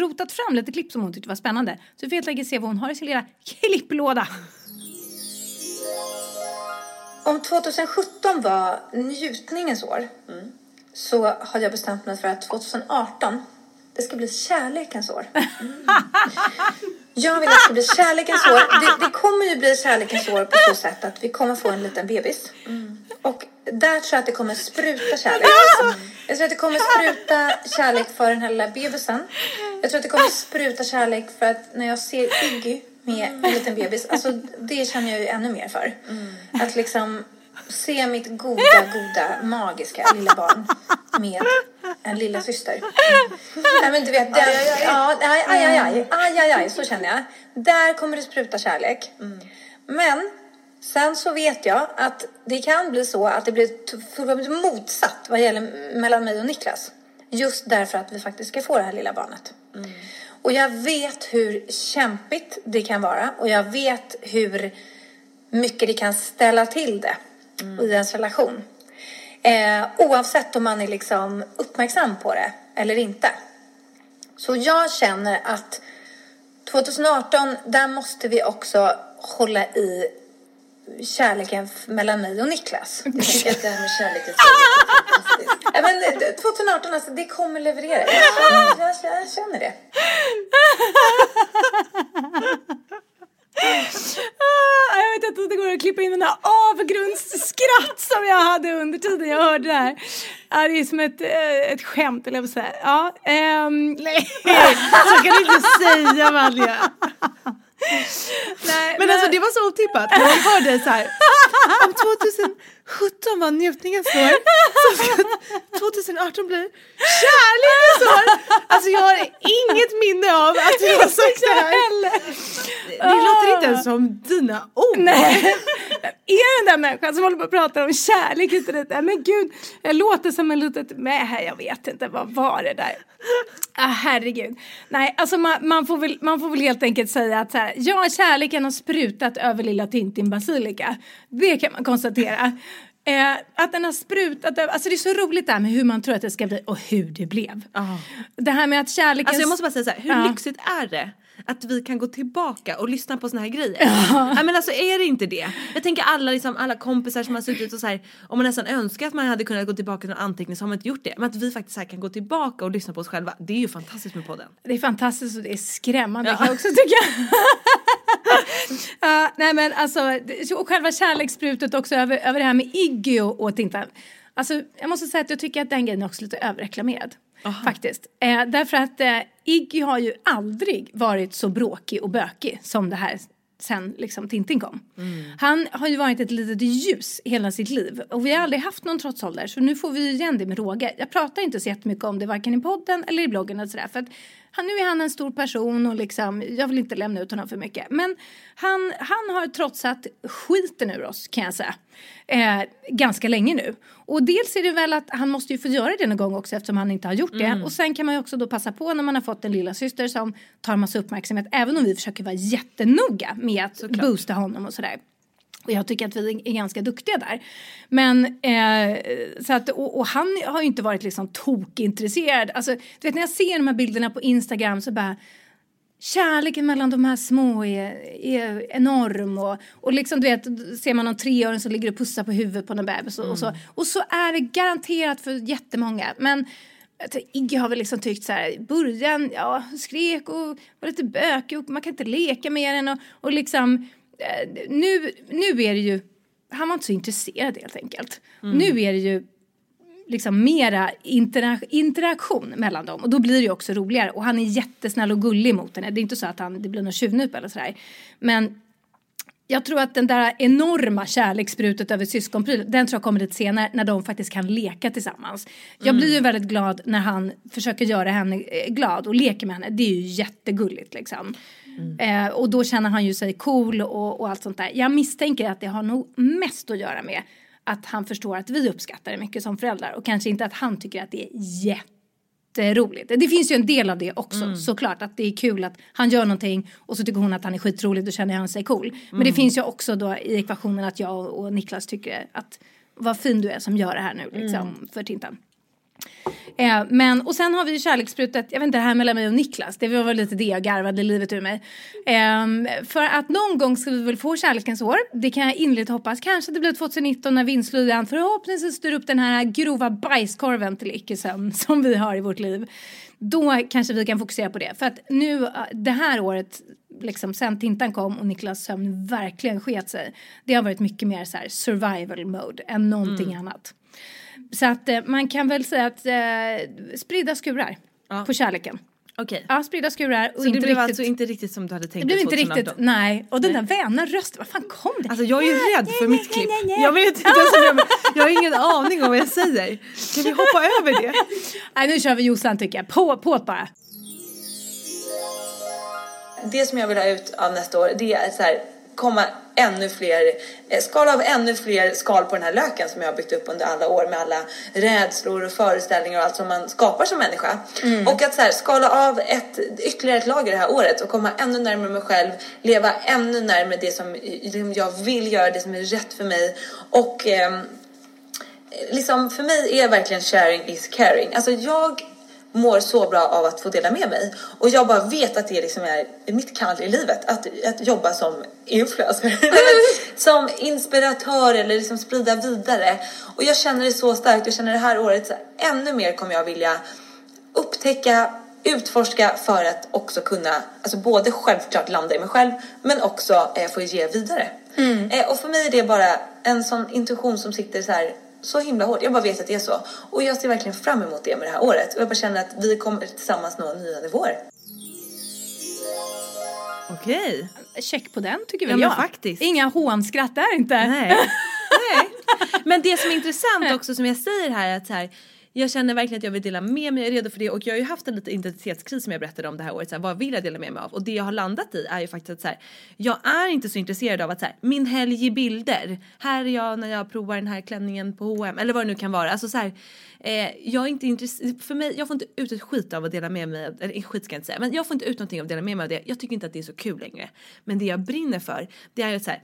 rotat fram lite klipp som hon tyckte var spännande. Så vi får helt enkelt se vad hon har i sin lilla klipplåda. Om 2017 var njutningens år så har jag bestämt mig för att 2018 det ska bli kärlekens år. Jag vill att det ska bbli kärlekens år. Det, det kommer ju bli kärlekens år på så sätt att vi kommer få en liten bebis. Och där tror jag att det kommer spruta kärlek. Jag tror att det kommer spruta kärlek för den här lilla bebisen. Jag tror att det kommer spruta kärlek för att när jag ser Iggy med en liten bebis, alltså det känner jag ju ännu mer för. Att liksom se mitt goda, goda, magiska lilla barn med en lilla syster. Nej men du vet, den, ja, aj, aj, aj, aj, aj, aj, aj, så känner jag. Där kommer det spruta kärlek. Men sen så vet jag att det kan bli så att det blir fullkomligt motsatt vad gäller mellan mig och Niklas. Just därför att vi faktiskt ska få det här lilla barnet. Och jag vet hur kämpigt det kan vara och jag vet hur mycket det kan ställa till det i ens relation. Eh, oavsett om man är liksom uppmärksam på det eller inte. Så jag känner att 2018, där måste vi också hålla i kärleken mellan mig och Niklas. Jag tycker att det här med kärlek är men eh, 2018, alltså, det kommer leverera. Jag jag, jag känner det. Vet inte om det går att klippa in den där avgrundsskratt som jag hade under tiden jag hörde det här. Ja, det är som ett, eh, ett skämt, eller jag säga. Ja, ehm, nej. Så kan du inte säga Valja. nej, Men alltså det var så otippat. Jag hörde så här. Om 17 var njutningens år så 2018 blir kärlekens år. Alltså jag har inget minne av att du har sagt det här. Det låter inte ens som dina ord. Nej. Är den där människan som håller på och pratar om kärlek hit och dit. Men gud, jag låter som en litet... Nej, jag vet inte. Vad var det där? Ah, herregud. Nej, alltså man, man, får väl, man får väl helt enkelt säga att så här, ja, kärleken har sprutat över lilla Tintin Basilika. Det kan man konstatera. Eh, att den har sprutat, alltså det är så roligt det här med hur man tror att det ska bli och hur det blev. Det här med att kärleken... Alltså jag måste bara säga så här, hur Ja. lyxigt är det? Att vi kan gå tillbaka och lyssna på såna här grejer. Ja. men alltså är det inte det? Jag tänker alla, liksom, alla kompisar som har suttit och så här, om man nästan önskar att man hade kunnat gå tillbaka till någon anteckning så har man inte gjort det. Men att vi faktiskt här kan gå tillbaka och lyssna på oss själva. Det är ju fantastiskt med podden. Det är fantastiskt och det är skrämmande kan jag också tycka. Ja, nej men alltså, och själva kärlekssprutet också över, över det här med Iggy och, och Tintan. Alltså jag måste säga att jag tycker att den grejen är också lite överreklamerad. Faktiskt. Eh, därför att eh, Iggy har ju aldrig varit så bråkig och bökig som det här sen liksom Tintin kom. Han har ju varit ett litet ljus hela sitt liv och vi har aldrig haft någon trotsålder så nu får vi ju igen det med råge. Jag pratar inte så jättemycket om det varken i podden eller i bloggen och sådär för att han, nu är han en stor person och liksom, jag vill inte lämna ut honom för mycket. Men han, han har trotsat skiten ur oss kan jag säga. Eh, ganska länge nu. Och dels är det väl att han måste ju få göra det någon gång också eftersom han inte har gjort det. Och sen kan man ju också då passa på när man har fått en lilla syster som tar massa uppmärksamhet. Även om vi försöker vara jättenoga med att boosta honom och sådär. Och jag tycker att vi är ganska duktiga där. Men eh, så att, och, och han har ju inte varit liksom tokintresserad. Alltså, du vet när jag ser de här bilderna på Instagram så bara Kärleken mellan de här små är, är enorm och, och liksom du vet ser man någon treåring som ligger och pussar på huvudet på någon bebis och, och så. Och så är det garanterat för jättemånga. Men Iggy har väl liksom tyckt så här i början, ja skrek och var lite bökig och man kan inte leka med den och, och liksom nu, nu är det ju, han var inte så intresserad helt enkelt. Nu är det ju liksom mera intera- interaktion mellan dem och då blir det ju också roligare och han är jättesnäll och gullig mot henne. Det är inte så att han, det blir någon tjuvnyp eller sådär. Men jag tror att den där enorma kärlekssprutet över syskonpryl, den tror jag kommer lite senare när de faktiskt kan leka tillsammans. Jag blir ju väldigt glad när han försöker göra henne eh, glad och leker med henne. Det är ju jättegulligt liksom. Eh, och då känner han ju sig cool och, och allt sånt där. Jag misstänker att det har nog mest att göra med att han förstår att vi uppskattar det mycket som föräldrar och kanske inte att han tycker att det är jätteroligt. Det finns ju en del av det också såklart att det är kul att han gör någonting och så tycker hon att han är skitrolig då känner han sig cool. Men det finns ju också då i ekvationen att jag och, och Niklas tycker att vad fin du är som gör det här nu liksom för Tintan. Eh, men, och sen har vi ju kärlekssprutet, jag vet inte det här mellan mig och Niklas, det var väl lite det jag garvade livet ur mig. Ehm, för att någon gång ska vi väl få kärlekens år, det kan jag innerligt hoppas. Kanske det blir 2019 när vindslöjan förhoppningsvis styr upp den här grova bajskorven till icke-sömn som vi har i vårt liv. Då kanske vi kan fokusera på det. För att nu, eh, det här året, liksom sen Tintan kom och Niklas sömn verkligen sket sig. Det har varit mycket mer så survival mode än någonting annat. Så att eh, man kan väl säga att eh, spridda skurar på kärleken. Okej. Ja, spridda skurar och Så inte det blev riktigt... alltså inte riktigt som du hade tänkt det blev dig inte riktigt, 2018? nej. Och den där väna rösten, var fan kom det? Alltså jag är ju Nej, rädd nej, för nej, mitt nej, klipp. nej, nej. Jag vet inte ens om jag, jag har ingen aning om vad jag säger. Kan vi hoppa över det? Nej, nu kör vi Jossan tycker jag. På, på bara. det som jag vill ha ut av nästa år det är så här komma ännu fler, eh, skala av ännu fler skal på den här löken som jag har byggt upp under alla år med alla rädslor och föreställningar och allt som man skapar som människa. Och att så här, skala av ett, ytterligare ett lager det här året och komma ännu närmare mig själv, leva ännu närmare det som jag vill göra, det som är rätt för mig och ehm, liksom för mig är verkligen sharing is caring. Alltså jag mår så bra av att få dela med mig. Och jag bara vet att det liksom är mitt kall i livet att, att jobba som influencer. Som inspiratör eller liksom sprida vidare. Och jag känner det så starkt. Jag känner det här året så ännu mer kommer jag vilja upptäcka utforska för att också kunna, alltså både självklart landa i mig själv men också eh, få ge vidare. Eh, och för mig är det bara en sån intuition som sitter så här så himla hårt. Jag bara vet att det är så. Och jag ser verkligen fram emot det med det här året. Och jag bara känner att vi kommer tillsammans nå nya nivåer. Okej. Check på den tycker väl Ja, jag. faktiskt. Inga hånskratt där inte. Nej. Nej. Men det som är intressant också som jag säger här är att så här, jag känner verkligen att jag vill dela med mig, jag är redo för det och jag har ju haft en liten identitetskris som jag berättade om det här året. Så här, vad vill jag dela med mig av? Och det jag har landat i är ju faktiskt att så här, jag är inte så intresserad av att så här, min helg i bilder, här är jag när jag provar den här klänningen på H&M eller vad det nu kan vara. Alltså så här, eh, jag är inte intresserad, för mig, jag får inte ut ett skit av att dela med mig, eller skit ska jag inte säga, men jag får inte ut någonting av att dela med mig av det. Jag tycker inte att det är så kul längre. Men det jag brinner för, det är ju så här,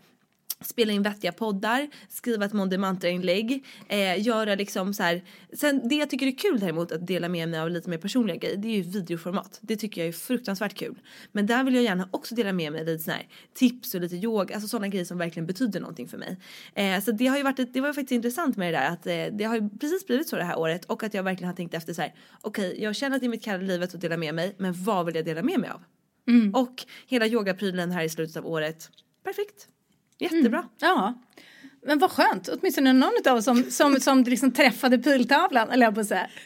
spela in vettiga poddar, skriva ett Måndag Mantra-inlägg, eh, göra liksom så här. Sen det jag tycker är kul däremot att dela med mig av lite mer personliga grejer, det är ju videoformat. Det tycker jag är fruktansvärt kul. Men där vill jag gärna också dela med mig lite så här tips och lite yoga, alltså sådana grejer som verkligen betyder någonting för mig. Eh, så det har ju varit, det var faktiskt intressant med det där att eh, det har ju precis blivit så det här året och att jag verkligen har tänkt efter så här, okej okay, jag känner att det är mitt kall i livet att dela med mig, men vad vill jag dela med mig av? Mm. Och hela yogaprylen här i slutet av året, perfekt. Jättebra. Mm. Ja. Men vad skönt, åtminstone någon av oss som, som, som liksom träffade piltavlan, eller jag på att säga.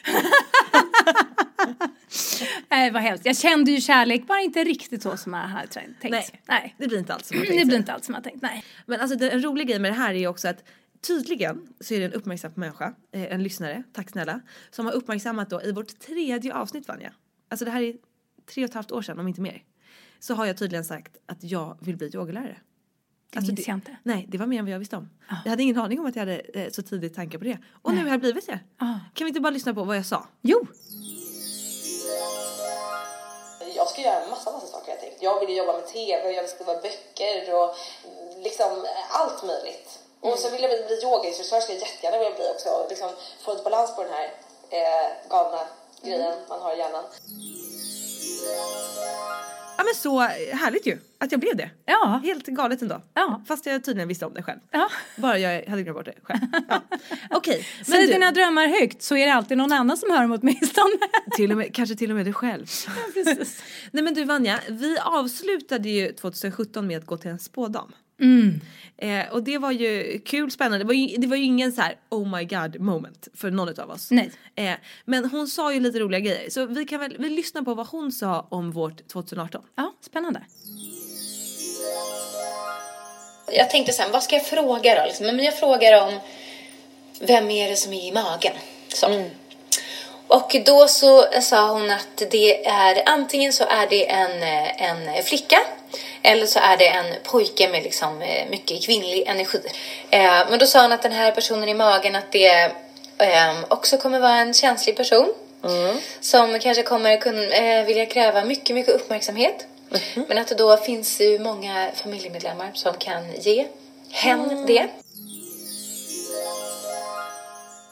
Nej, vad hemskt. Jag kände ju kärlek, bara inte riktigt så som jag hade tänkt. Nej, nej. det blir inte alls som jag tänkt. Det blir inte alls som jag tänkt, nej. Men alltså en rolig grej med det här är ju också att tydligen så är det en uppmärksam människa, eh, en lyssnare, tack snälla, som har uppmärksammat då i vårt tredje avsnitt Vanja. Alltså det här är tre och ett halvt år sedan, om inte mer. Så har jag tydligen sagt att jag vill bli yogalärare. Det alltså, minns jag inte. Nej, det var mer än vad jag visste om. Ah. Jag hade ingen aning om att jag hade eh, så tidigt tankar på det. Och nej. nu har jag blivit det. Ah. Kan vi inte bara lyssna på vad jag sa? Jo! Jag ska göra en massa, massa saker jag tänkt. Jag vill jobba med tv, och jag vill skriva böcker och liksom allt möjligt. Mm. Och så vill jag bli, bli yogainstruktör, ska jag jättegärna vilja bli också. Och liksom få lite balans på den här eh, galna grejen mm. man har i hjärnan. Ja men så härligt ju att jag blev det. Ja. Helt galet ändå. Ja. Fast jag tydligen visste om det själv. Ja. Bara jag hade glömt bort det själv. Ja. Okej. Okay, Säg du... dina drömmar högt så är det alltid någon annan som hör dem åtminstone. till och med, kanske till och med dig själv. Ja, precis. Nej men du Vanja, vi avslutade ju 2017 med att gå till en spådam. Mm. Eh, och det var ju kul, spännande. Det var ju, det var ju ingen så här oh my god moment för någon av oss. Nej. Eh, men hon sa ju lite roliga grejer så vi kan väl vi lyssna på vad hon sa om vårt 2018. Ja, spännande. Jag tänkte sen, vad ska jag fråga då? Liksom, men jag frågar om vem är det som är i magen? Så. Mm. Och då så sa hon att det är antingen så är det en, en flicka eller så är det en pojke med liksom eh, mycket kvinnlig energi. Eh, men då sa hon att den här personen i magen att det eh, också kommer vara en känslig person. Mm. Som kanske kommer kunna, vilja kräva mycket, mycket uppmärksamhet. Mm. Men att det då finns ju många familjemedlemmar som kan ge hen mm. det.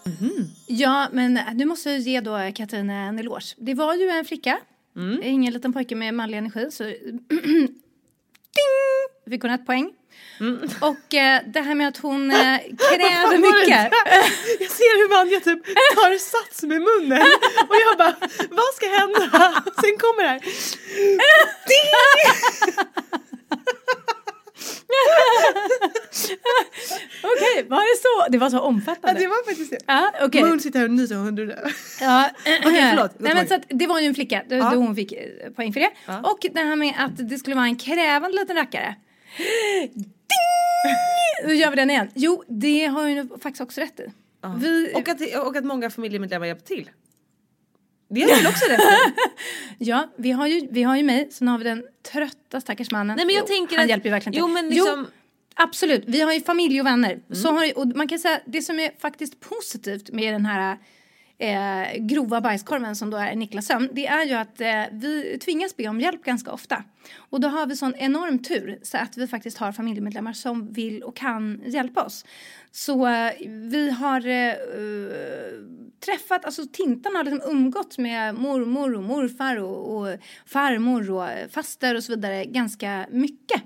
Mm. Ja, men du måste ge då Katarina en eloge. Det var ju en flicka, mm. ingen liten pojke med manlig energi. Så ding! Fick hon ett poäng. Mm. Och eh, det här med att hon eh, kräver mycket. Jag ser hur Vanja typ tar sats med munnen och jag bara, vad ska hända? Sen kommer det här. Okej, okay, var det så? Det var så omfattande. Ja, det var faktiskt det. Ja, okay. Mun sitter här och nyser och hundar Ja, Okej, okay, förlåt. Nej, men så att, det var ju en flicka, då, ja. då hon fick eh, poäng för det. Ja. Och det här med att det skulle vara en krävande liten rackare. Ding! Nu gör vi den igen. Jo, det har hon faktiskt också rätt i. Vi... Och, att, och att många familjemedlemmar hjälper till. Det är väl också rätt Ja, vi har, ju, vi har ju mig, sen har vi den trötta stackars mannen. Nej, men jag jo, tänker han att, hjälper ju verkligen jo, Men liksom... Jo, absolut, vi har ju familj och vänner. Mm. Så har, och man kan säga, det som är faktiskt positivt med den här eh, grova bajskorven som då är Niklas sömn, det är ju att eh, vi tvingas be om hjälp ganska ofta. Och då har vi sån enorm tur så att vi faktiskt har familjemedlemmar som vill och kan hjälpa oss. Så eh, vi har eh, träffat, alltså Tintan har liksom umgått med mormor och morfar och, och farmor och faster och så vidare ganska mycket.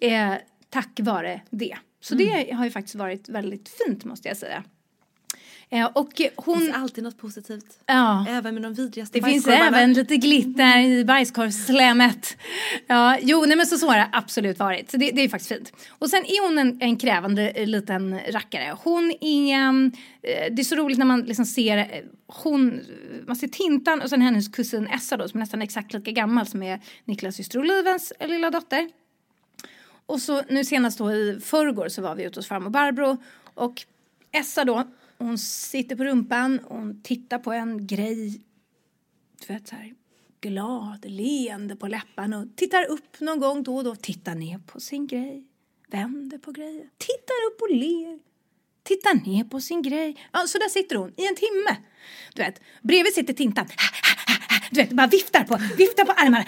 Eh, tack vare det. Så mm. det har ju faktiskt varit väldigt fint måste jag säga. Eh, och hon... Det finns alltid något positivt. Ja. Även med de vidrigaste Det finns även lite glitter i bajskorvsslemmet. Ja, jo, nej men så, så har det absolut varit. Så det, det är faktiskt fint. Och sen är hon en, en krävande liten rackare. Hon är... Eh, det är så roligt när man liksom ser eh, hon, man ser Tintan och sen hennes kusin Essa då som är nästan exakt lika gammal som är Niklas syster Olivens lilla dotter. Och så nu senast då i förrgår så var vi ute hos farmor Barbro och Essa då hon sitter på rumpan och hon tittar på en grej. Du vet så här glad, leende på läpparna och tittar upp någon gång då och då. Tittar ner på sin grej. Vänder på grejen. Tittar upp och ler. Tittar ner på sin grej. Ja, så där sitter hon i en timme. Du vet, bredvid sitter Tintan du vet, bara viftar på, viftar på armarna.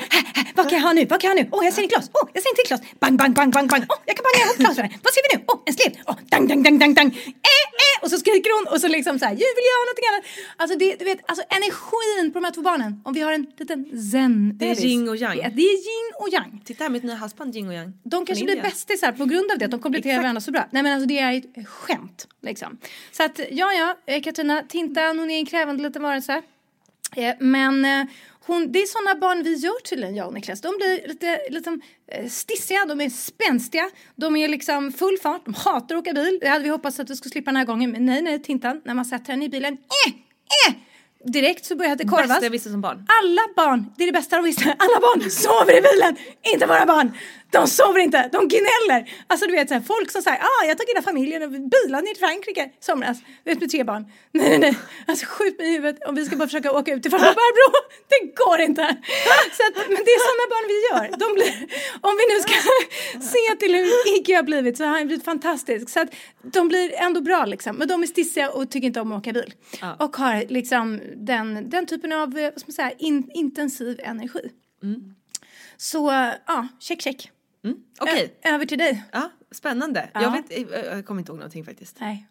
Vad kan jag ha nu? Vad kan jag ha nu? Åh, oh, jag ser en glas. Åh, oh, jag ser en till glas. Bang, bang, bang, bang, bang. Åh, oh, jag kan banga ihop dig. Vad ser vi nu? Åh, oh, en slev. Åh, oh, dang, dang, dang, dang, dang. Eh, eh. Och så skriker hon och så liksom så här, jag vill göra någonting annat. Alltså det, du vet, alltså energin på de här två barnen. Om vi har en liten zen Det är yin och yang. Det är yin och yang. Titta här, mitt nya halsband yin och yang. De kanske blir bästisar på grund av det, att de kompletterar Exakt. varandra så bra. Nej men alltså det är ett skämt liksom. Så att ja, ja, eh, Katarina Tintan, hon är en krävande liten varelse. Eh, Men eh, hon, det är sådana barn vi gör tydligen, jag och Niklas. De blir lite liksom, eh, stissiga, de är spänstiga, de är liksom full fart, de hatar att åka bil. Det hade vi hoppats att vi skulle slippa den här gången, men nej, nej, Tintan, när man sätter henne i bilen, eh, eh, direkt så börjar det korvas. Bästa jag visste som barn. Alla barn, det är det bästa de visste, alla barn sover i bilen! Inte våra barn! De sover inte, de gnäller! Alltså du vet så här, folk som säger ah jag tog hela familjen och bilade ner till Frankrike i somras, vet med tre barn. Nej nej nej, alltså skjut mig i huvudet om vi ska bara försöka åka ut till farmor Barbro. Det går inte! Så att, men det är sådana barn vi gör. De blir, om vi nu ska se till hur Iggy har blivit så har han blivit fantastisk. Så att de blir ändå bra liksom. Men de är stissiga och tycker inte om att åka bil. Ja. Och har liksom den, den typen av eh, vad ska man säga, in, intensiv energi. Så ja, check check. Mm. Okej, Ö- över till dig. ja, spännande. Ja. Jag, vet, jag, jag kommer inte ihåg någonting faktiskt. Nej.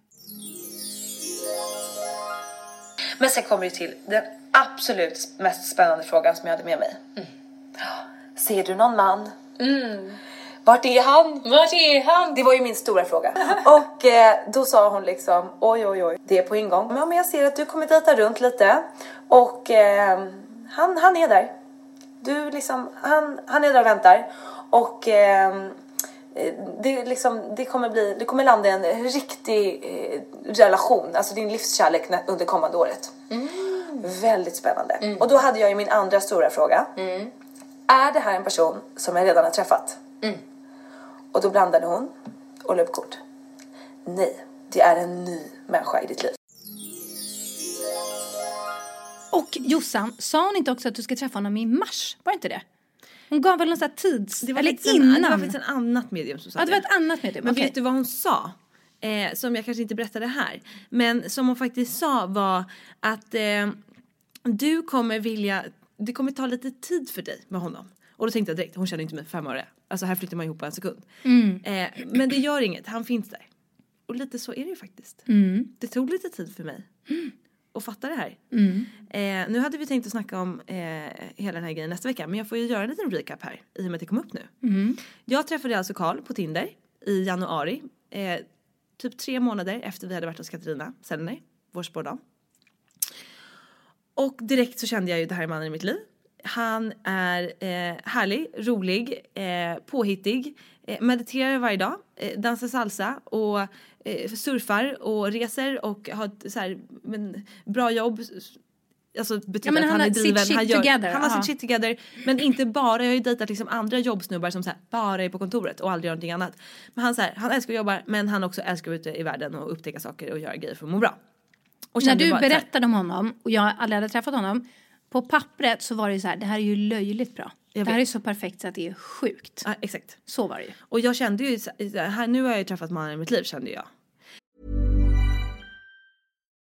Men sen kommer det till den absolut mest spännande frågan som jag hade med mig. Ser du någon man? Vart är han? Vart är han? Det var ju min stora fråga. Och eh, då sa hon liksom oj oj oj, det är på ingång. Men jag ser att du kommer dejta runt lite och eh, han, han är där. Du liksom, han, han är där och väntar och eh, det, liksom, det kommer bli, du kommer landa i en riktig eh, relation, alltså din livskärlek under kommande året. Väldigt spännande. Och då hade jag ju min andra stora fråga. Är det här en person som jag redan har träffat? Och då blandade hon och la upp kort. Nej, det är en ny människa i ditt liv. Och Jossan, sa hon inte också att du ska träffa honom i mars? Var det inte det? Hon gav väl någon sån här tids... Det var, eller innan? en, det var faktiskt en annat medium som sa ja, det var ett annat medium. Men okej. vet du vad hon sa? Eh, som jag kanske inte berättade här. Men som hon faktiskt sa var att eh, du kommer vilja, det kommer ta lite tid för dig med honom. Och då tänkte jag direkt, hon känner inte mig för fem öre. Alltså här flyttar man ihop på en sekund. Eh, men det gör inget, han finns där. Och lite så är det ju faktiskt. Det tog lite tid för mig att fatta det här. Eh, nu hade vi tänkt att snacka om eh, hela den här grejen nästa vecka men jag får ju göra en liten recap här i och med att det kom upp nu. Jag träffade alltså Karl på Tinder i januari. Eh, typ tre månader efter vi hade varit hos Katarina Sellner, vår spårdam. Och direkt så kände jag ju det här är mannen i mitt liv. Han är eh, härlig, rolig, eh, påhittig, eh, mediterar varje dag, eh, dansar salsa och surfar och reser och har ett så här, men, bra jobb. Alltså betyder Ja, att han han, är driven. han, gör, together, han har sitt shit together. Men inte bara, jag har ju dejtat liksom andra jobbsnubbar som så här, bara är på kontoret och aldrig gör någonting annat. Men han, så här, han älskar att jobba men han också älskar att vara ute i världen och upptäcka saker och göra grejer för att må bra. När du bara berättade om honom och jag aldrig hade träffat honom. På pappret så var det ju så här, det här är ju löjligt bra. Det här är så perfekt så att det är sjukt. Ja, exakt. Så var det ju. Och jag kände ju, här, nu har jag ju träffat mannen i mitt liv kände jag.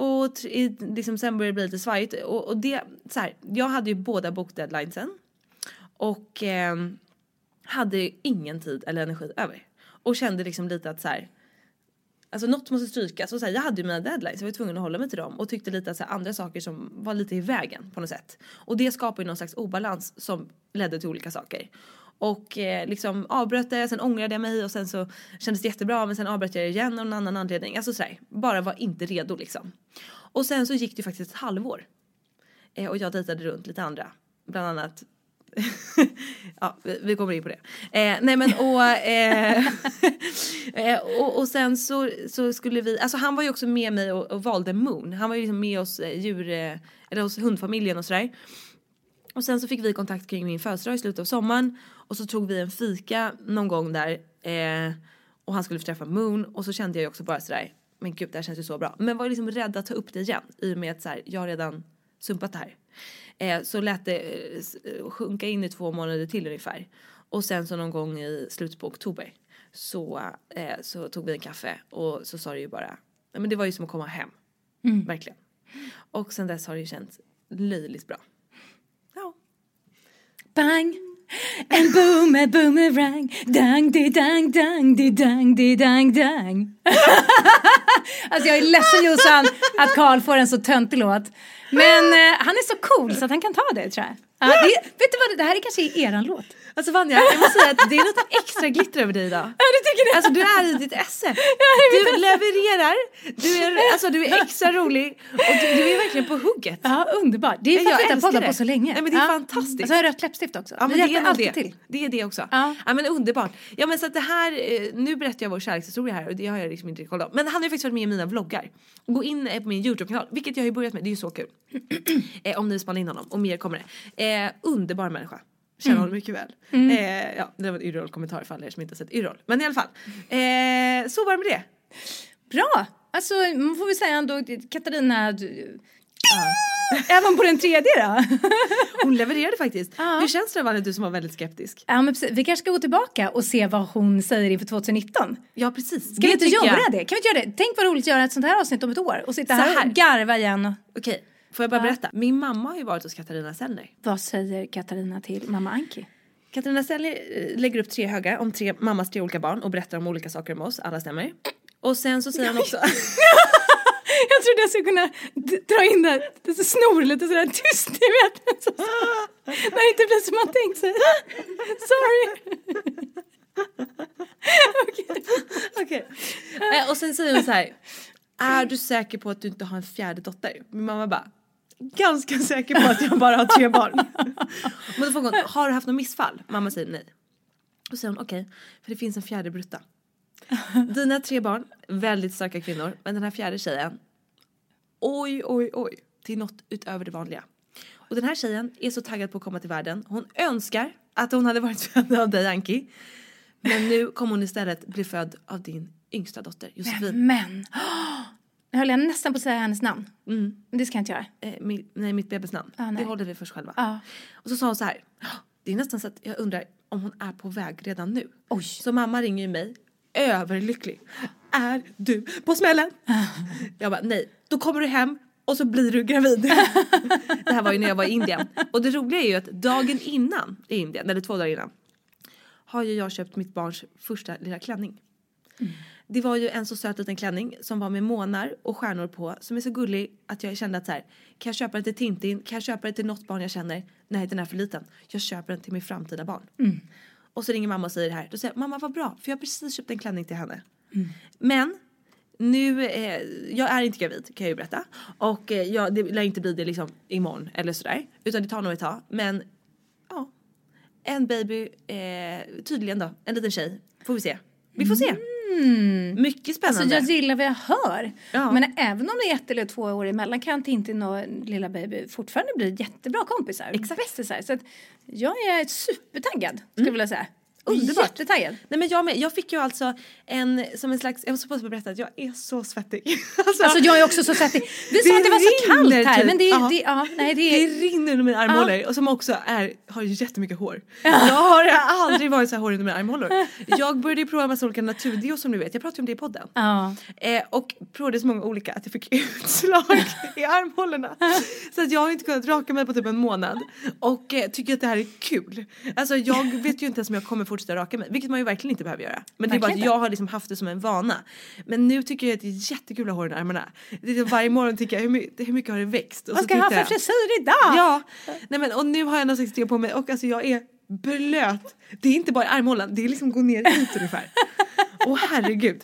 Och i, liksom, sen började det bli lite svajigt. Och, och det, så här, jag hade ju båda bokdeadlinesen. Och eh, hade ingen tid eller energi över. Och kände liksom lite att så här, Alltså något måste strykas. Och så här, jag hade ju mina deadlines, jag var tvungen att hålla mig till dem. Och tyckte lite att så här, andra saker som var lite i vägen på något sätt. Och det skapade ju någon slags obalans som ledde till olika saker. Och eh, liksom avbröt det, sen ångrade jag mig och sen så kändes det jättebra men sen avbröt jag det igen av en annan anledning. Alltså sådär, bara var inte redo liksom. Och sen så gick det faktiskt ett halvår. Eh, och jag dejtade runt lite andra. Bland annat ja, vi, kommer in på det. Eh, nej men och, eh, eh, och, och sen så, så skulle vi, alltså han var ju också med mig och, och valde Moon. Han var ju liksom med oss eh, djur, eh, eller hos hundfamiljen och sådär. Och sen så fick vi kontakt kring min födelsedag i slutet av sommaren och så tog vi en fika någon gång där eh, och han skulle få träffa Moon och så kände jag ju också bara sådär men gud det här känns ju så bra. Men var liksom rädd att ta upp det igen i och med att så här, jag redan sumpat det här. Eh, så lät det eh, sjunka in i två månader till ungefär. Och sen så någon gång i slutet på oktober så, eh, så tog vi en kaffe och så sa det ju bara, men det var ju som att komma hem. Mm. Verkligen. Och sen dess har det ju känts löjligt bra. Bang! En boom, en boomerang. Dang, di, dang, dang, di, dang, di, dang, dang. alltså jag är ledsen Jossan att Karl får en så töntig låt. Men eh, han är så cool så att han kan ta det tror jag. Ja, det, vet du vad, det här är kanske eran låt. Alltså Vanja, jag måste säga att det är lite extra glitter över dig idag. Ja, du tycker det? Alltså du är i ditt esse. Du levererar, du är, alltså, du är extra rolig och du, du är verkligen på hugget. Ja, underbart. Det är för Jag att vi inte poddat på så länge. Nej men det är Ja. fantastiskt. Och så har jag rött läppstift också. Ja, men det det är alltid det. till. Det är det också. Ja. men underbart. Ja men så att det här, eh, nu berättar jag vår kärlekshistoria här och det har jag liksom inte kollat om. Men han har ju faktiskt varit med i mina vloggar. Gå in eh, på min Youtube-kanal, vilket jag har ju börjat med, det är ju så kul. eh, om ni spanar in honom och mer kommer det. Eh, underbar människa. Känner Mm. honom mycket väl. Mm. Eh, ja, det var en Yrrol-kommentar alla er som inte har sett Yrrol. Men i alla fall. Eh, så var det med det. Bra! Alltså man får väl säga ändå Katarina, du, ja. även på den tredje då. Hon levererade faktiskt. Hur känns det Valle, du som var väldigt skeptisk? Ja, men precis. Vi kanske ska gå tillbaka och se vad hon säger inför 2019. Ja precis. Ska vi inte göra jag. det? Kan vi inte göra det? Tänk vad roligt att göra ett sånt här avsnitt om ett år och sitta här, här. och garva igen. Okej, får jag bara berätta? Min mamma har ju varit hos Katarina Sellner. Vad säger Katarina till mamma Anki? Katarina Sellner eh, lägger upp tre högar om tre, mammas tre olika barn och berättar om olika saker om oss. Alla stämmer. Och sen så säger hon också... Jag trodde jag skulle kunna dra in det, det så snor lite sådär tyst, ni vet. Så, när det inte blir som man tänkt sig. Sorry. Okej. Eh, och sen säger hon så här. Är du säker på att du inte har en fjärde dotter? Min mamma bara. Ganska säker på att jag bara har tre barn. Men då frågar hon, har du haft något missfall? Mamma säger nej. Och så säger hon okej, för det finns en fjärde brutta. Dina tre barn, väldigt starka kvinnor. Men den här fjärde tjejen, oj, oj, oj. Det är något utöver det vanliga. Och den här tjejen är så taggad på att komma till världen. Hon önskar att hon hade varit född av dig Anki. Men nu kommer hon istället bli född av din yngsta dotter Josefin. Men, Nu höll jag nästan på att säga hennes namn. Mm. Men det ska jag inte göra. Eh, mi, nej, mitt bebisnamn. Ah, det håller vi för oss själva. Ja. Och så sa hon så här. "Ah, Det är nästan så att jag undrar om hon är på väg redan nu. Oj. Så mamma ringer ju mig överlycklig. Är du på smällen? Jag bara nej. Då kommer du hem och så blir du gravid. det här var ju när jag var i Indien. Och det roliga är ju att dagen innan i Indien, eller två dagar innan, har ju jag köpt mitt barns första lilla klänning. Det var ju en så söt liten klänning som var med månar och stjärnor på som är så gullig att jag kände att så här, kan jag köpa den till Tintin? Kan jag köpa den till något barn jag känner? Nej den är för liten. Jag köper den till min framtida barn. Och så ringer mamma och säger det här. Då säger jag, mamma vad bra för jag har precis köpt en klänning till henne. Men nu, eh, jag är inte gravid kan jag ju berätta. Och eh, jag, det lär inte bli det liksom imorgon eller sådär. Utan det tar nog ett tag. Men ja, en baby, eh, tydligen då, en liten tjej. Får vi se. Vi får se. Mycket spännande. Alltså jag gillar vad jag hör. Ja. Men även om det är ett eller två år emellan kan Tintin och lilla baby fortfarande bli jättebra kompisar. Exakt. Bästisar. Så att jag är supertaggad skulle jag vilja säga. Underbart. Jättetaggad. Nej men jag med. Jag fick ju alltså en, som en slags, jag måste bara berätta att jag är så svettig. Alltså, Alltså jag är också så svettig. Vi sa att det var så kallt här typ. men det, Ja. det, ja, nej, det Det är... rinner under mina armhålor och som också är, har jättemycket hår. Jag har aldrig varit så här hårig under mina armhålor. Jag började ju prova en massa olika naturdeo som ni vet, jag pratade om det i podden. Ja. Eh, och provade så många olika att jag fick utslag i armhålorna. Så att jag har inte kunnat raka mig på typ en månad. Och eh, tycker att det här är kul. Alltså jag vet ju inte ens om jag kommer fortsätta raka mig. Vilket man ju verkligen inte behöver göra. Men det är bara att Verkligen jag har liksom haft det som en vana. Men nu tycker jag att det är jättekul att ha hår under armarna. Varje morgon tycker jag hur mycket, hur mycket har det växt? Och Vad så ska jag ha för frisyr idag? Ja, nej men och nu har jag någon slags på mig och alltså jag är blöt. Det är inte bara armhålan, det är liksom gå ner hit ungefär. Åh herregud.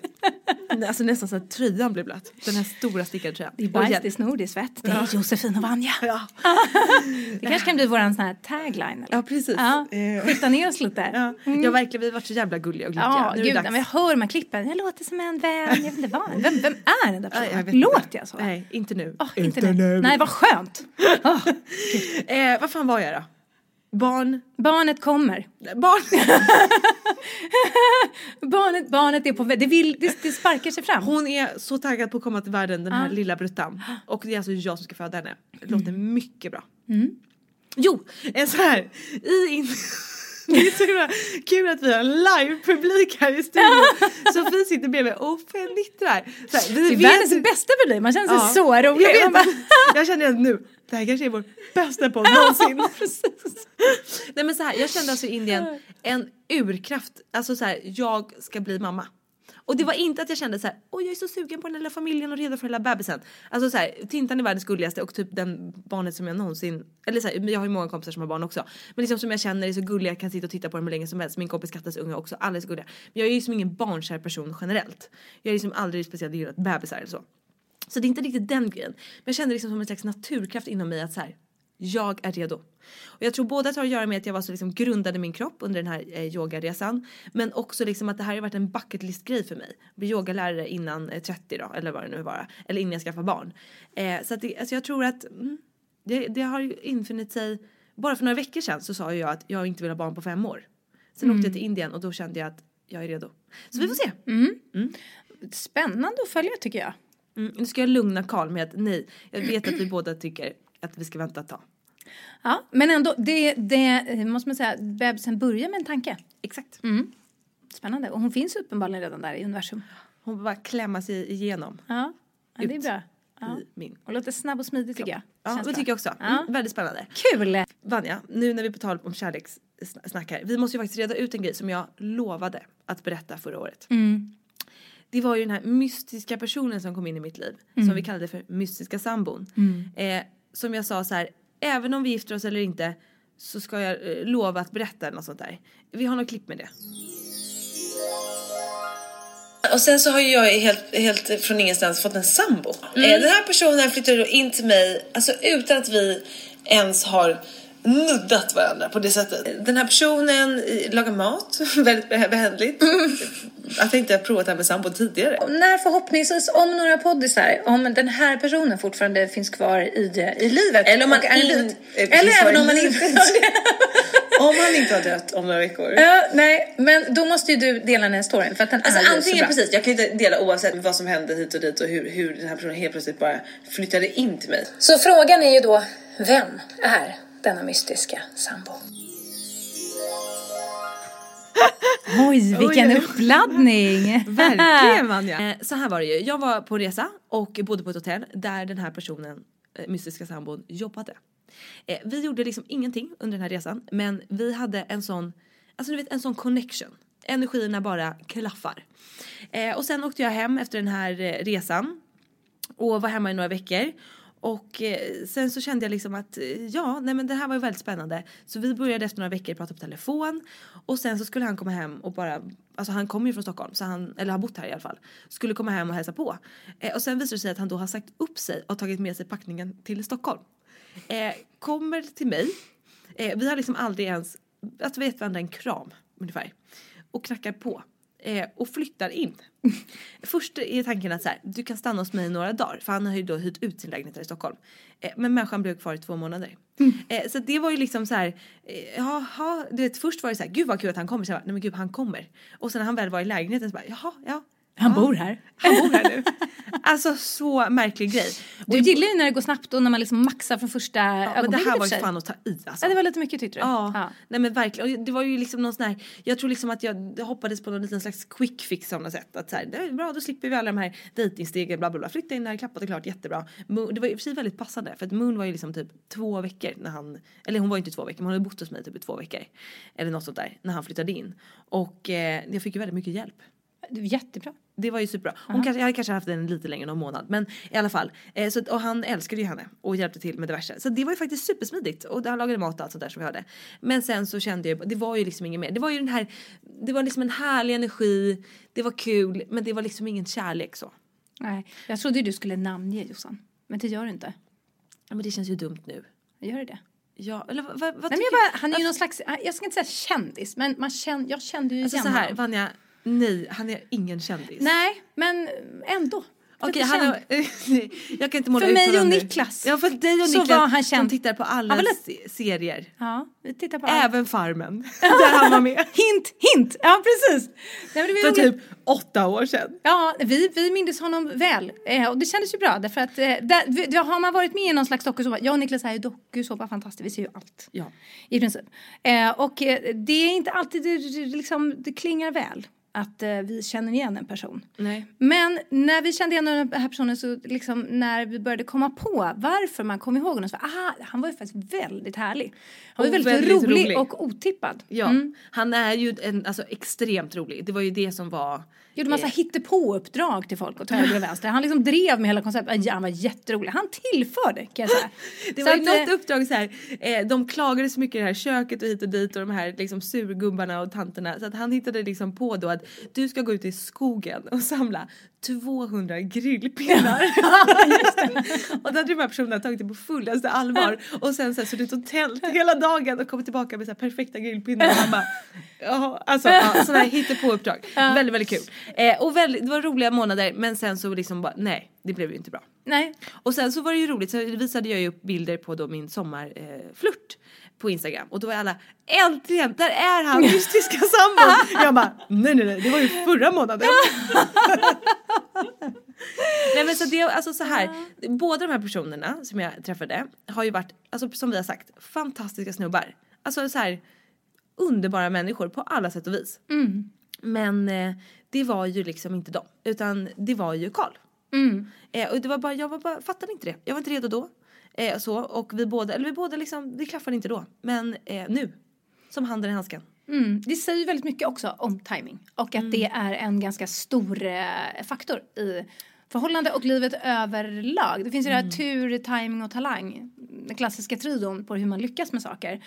Alltså nästan så att tröjan blir blöt. Den här stora stickade tröjan. Det är bajs, det är snor, det är svett, det är Ja. Josefin och Vanja. Ja. Det kanske kan bli våran sån här tagline. Eller? ja precis. Ja, Eh, skjuta ner oss lite. Ja, ja verkligen vi har varit så jävla gulliga och glittriga. Ja, nu gud, men jag hör de här klippen. Jag låter som en vän. Jag vet inte vad. Vem, vem är den där Ja, jag personen? inte. Låter jag så? Nej, inte nu. Åh, inte nu. Nej, vad skönt. Åh, Eh, vad fan var jag då? Barn. barnet kommer. Barn. Barnet, barnet är på väg. Det, vill, det, det sparkar sig fram. Hon är så taggad på att komma till världen, den här Ja. lilla bruttan. Och det är alltså jag som ska föda henne. Det låter mycket bra. Mm. Jo, så här i in... Det är så himla kul att vi har en live-publik här i studion. Sofie sitter bredvid och fnittrar. Det är världens bästa publik. Man känner sig Ja. så rolig. Jag, vet, bara- jag känner att nu, det här kanske är vår bästa podd någonsin. Nej men så här, jag kände alltså i Indien en urkraft, alltså så här, jag ska bli mamma. Och det var inte att jag kände så här, oj jag är så sugen på den lilla familjen och redo för hela bebisen. Alltså så här, Tintan är världens gulligaste och typ den barnet som jag någonsin, eller så här, jag har ju många kompisar som har barn också. Men liksom som jag känner är så gulliga, jag kan sitta och titta på dem hur länge som helst. Min kompis Kattas unga också, alla är så gulliga. Men jag är ju liksom ingen barnkär person generellt. Jag är liksom aldrig speciellt gillat bebisar eller så. Så det är inte riktigt den grejen. Men jag kände liksom som en slags naturkraft inom mig att så här, jag är redo. Och jag tror både att har att göra med att jag var så liksom grundad i min kropp under den här eh, yogaresan. Men också liksom att det här har varit en bucket list grej för mig. Bli yogalärare innan eh, 30 då, eller vad det nu var. Eller innan jag skaffar barn. Eh, så att det, alltså jag tror att mm, det, det har ju infunnit sig. Bara för några veckor sedan så sa jag att jag inte vill ha barn på fem år. Sen åkte jag till Indien och då kände jag att jag är redo. Så vi får se. Spännande att följa tycker jag. Mm, nu ska jag lugna Karl med att nej, jag vet att vi båda tycker att vi ska vänta ett tag. Ja, men ändå, det, det eh, måste man säga, bebisen börjar med en tanke. Exakt. Mm. Spännande. Och hon finns uppenbarligen redan där i universum. Hon bara klämma sig igenom Ja, ja det är bra. Ja. min. Och låter snabb och smidig tycker jag. Ja, Känns det bra. tycker jag också. Ja. Mm, väldigt spännande. Kul! Vanja, nu när vi på tal om kärlekssnack här. Vi måste ju faktiskt reda ut en grej som jag lovade att berätta förra året. Mm. Det var ju den här mystiska personen som kom in i mitt liv. Mm. Som vi kallade för mystiska sambon. Eh, som jag sa så här, även om vi gifter oss eller inte så ska jag eh, lova att berätta något sånt där. Vi har något klipp med det. Och sen så har ju jag helt, helt från ingenstans fått en sambo. Eh, Den här personen flyttade då in till mig alltså utan att vi ens har nuddat varandra på det sättet. Den här personen lagar mat väldigt beh- behändigt. Att jag inte har provat det här med sambo tidigare. När förhoppningsvis om några poddisar, om den här personen fortfarande finns kvar i, i livet. Eller om man in- eh, Eller även om man inte Om han inte har dött om några veckor. Ja, nej, men då måste ju du dela den här storyn för att den Alltså är antingen precis, jag kan ju inte dela oavsett vad som hände hit och dit och hur, hur den här personen helt plötsligt bara flyttade in till mig. Så frågan är ju då, vem är denna mystiska sambo? Oj, vilken Oj. uppladdning! Verkligen Vanja! Eh, Så här var det ju, jag var på resa och bodde på ett hotell där den här personen, eh, mystiska sambon, jobbade. Eh, Vi gjorde liksom ingenting under den här resan men vi hade en sån, alltså du vet en sån connection. Energierna bara klaffar. Och sen åkte jag hem efter den här resan och var hemma i några veckor. Och eh, sen så kände jag liksom att eh, ja, nej men det här var ju väldigt spännande. Så vi började efter några veckor prata på telefon och sen så skulle han komma hem och bara, alltså han kommer ju från Stockholm, så han, eller har bott här i alla fall, skulle komma hem och hälsa på. Eh, och sen visade det sig att han då har sagt upp sig och tagit med sig packningen till Stockholm. Eh, kommer till mig, eh, vi har liksom aldrig ens, att vi vet varandra en kram ungefär. Och knackar på. Eh, och flyttar in. Först är tanken att så här, du kan stanna hos mig i några dagar för han har ju då hyrt ut sin lägenhet här i Stockholm. Eh, men människan blev kvar i två månader. Eh, så det var ju liksom så här, eh, jaha, du vet först var det så här, gud vad kul att han kommer, så jag bara, nej men gud han kommer. Och sen när han väl var i lägenheten så bara, jaha, ja. Han ja. bor här. Han bor här nu. Alltså så märklig grej. Du gillar ju när det går snabbt och när man liksom maxar från första Ja, men det ögonblicket här var och ju fan att ta i alltså. Ja, det var lite mycket tyckte du? Ja, nej men verkligen. Och det var ju liksom någon sån här, jag tror liksom att jag hoppades på någon liten slags quick fix av något sätt. Att så här, det är bra, då slipper vi alla de här dejtingstegen, bla bla bla. Flytta in här, klappat och klart, jättebra. Moon, det var i och för sig väldigt passande för att Moon var ju liksom typ två veckor när han, eller hon var ju inte två veckor, men hon hade bott hos mig typ i två veckor. Eller något sånt där, när han flyttade in. Och eh, jag fick ju väldigt mycket hjälp. Jättebra. Det var ju superbra. Hon kanske, jag hade kanske haft den lite längre, någon månad. Men i alla fall. Eh, så, och han älskade ju henne och hjälpte till med diverse. Så det var ju faktiskt supersmidigt. Och han lagade mat och allt sånt där som vi hörde. Men sen så kände jag, det var ju liksom inget mer. Det var ju den här, det var liksom en härlig energi. Det var kul, men det var liksom ingen kärlek så. Nej, jag trodde du skulle namnge Jossan. Men det gör du inte. Ja, men det känns ju dumt nu. Gör det det? Ja, eller vad, vad, Nej, men jag bara, han är ju någon slags, jag ska inte säga kändis, men man känner, jag kände ju Alltså igen så här, honom. Vanja. Nej, han är ingen kändis. Nej, men ändå. Okej, han har, jag kan inte måla För ut mig honom och nu. Niklas Ja, för dig och så Niklas var han känd. tittar på alla Han se- serier. Ja, vi tittar på allt. Även Farmen, där han var med. Hint, hint! Ja, precis. Nej, För typ åtta år sedan. Ja, vi, vi mindes honom väl. Eh, och det kändes ju bra därför att eh, där, har man varit med i någon slags dokusåpa. Jag och Niklas är ju dokusåpa fantastiskt, vi ser ju allt. Ja. I princip. Eh, och eh, det är inte alltid det, liksom, det klingar väl att eh, vi känner igen en person. Nej. Men när vi kände igen den här personen så liksom när vi började komma på varför man kom ihåg honom så aha, han var ju faktiskt väldigt härlig. Han var väldigt, väldigt rolig, rolig. och otippad. Ja, Mm. han är ju en, alltså, extremt rolig. Det var ju det som var... Gjorde massa eh, hittepå-uppdrag till folk och till höger och vänster. Han liksom drev med hela konceptet. Han var jätterolig. Han tillförde kan jag säga. Det Så var ju att, något eh, uppdrag så här, eh, de klagade så mycket i det här köket och hit och dit och de här liksom surgubbarna och tanterna så att han hittade liksom på då att du ska gå ut i skogen och samla 200 grillpinnar. och då hade de här personerna tagit det på fullaste allvar och sen så här, suttit och tält hela dagen och kommit tillbaka med så här perfekta grillpinnar och han bara ja, alltså ja, sådana här hittepå-uppdrag. Väldigt väldigt kul. Eh, och väldigt, det var roliga månader men sen så liksom bara nej det blev ju inte bra. Nej. Och sen så var det ju roligt så visade jag ju upp bilder på då min sommarflört eh, på Instagram och då var alla äntligen där är han mystiska sambon. Jag bara nej nej nej det var ju förra månaden. nej men så det alltså så här båda de här personerna som jag träffade har ju varit alltså som vi har sagt fantastiska snubbar. Alltså så här underbara människor på alla sätt och vis. Mm. Men eh, det var ju liksom inte dem utan det var ju Karl. Mm. Eh, och det var bara, jag var bara, fattade inte det. Jag var inte redo då. Eh, så, och vi båda, eller vi båda liksom, det klaffade inte då. Men eh, nu, som handen i handsken. Mm. Det säger väldigt mycket också om timing och att det är en ganska stor eh, faktor i förhållande och livet överlag. Det finns ju det här tur, timing och talang. Den klassiska trion på hur man lyckas med saker.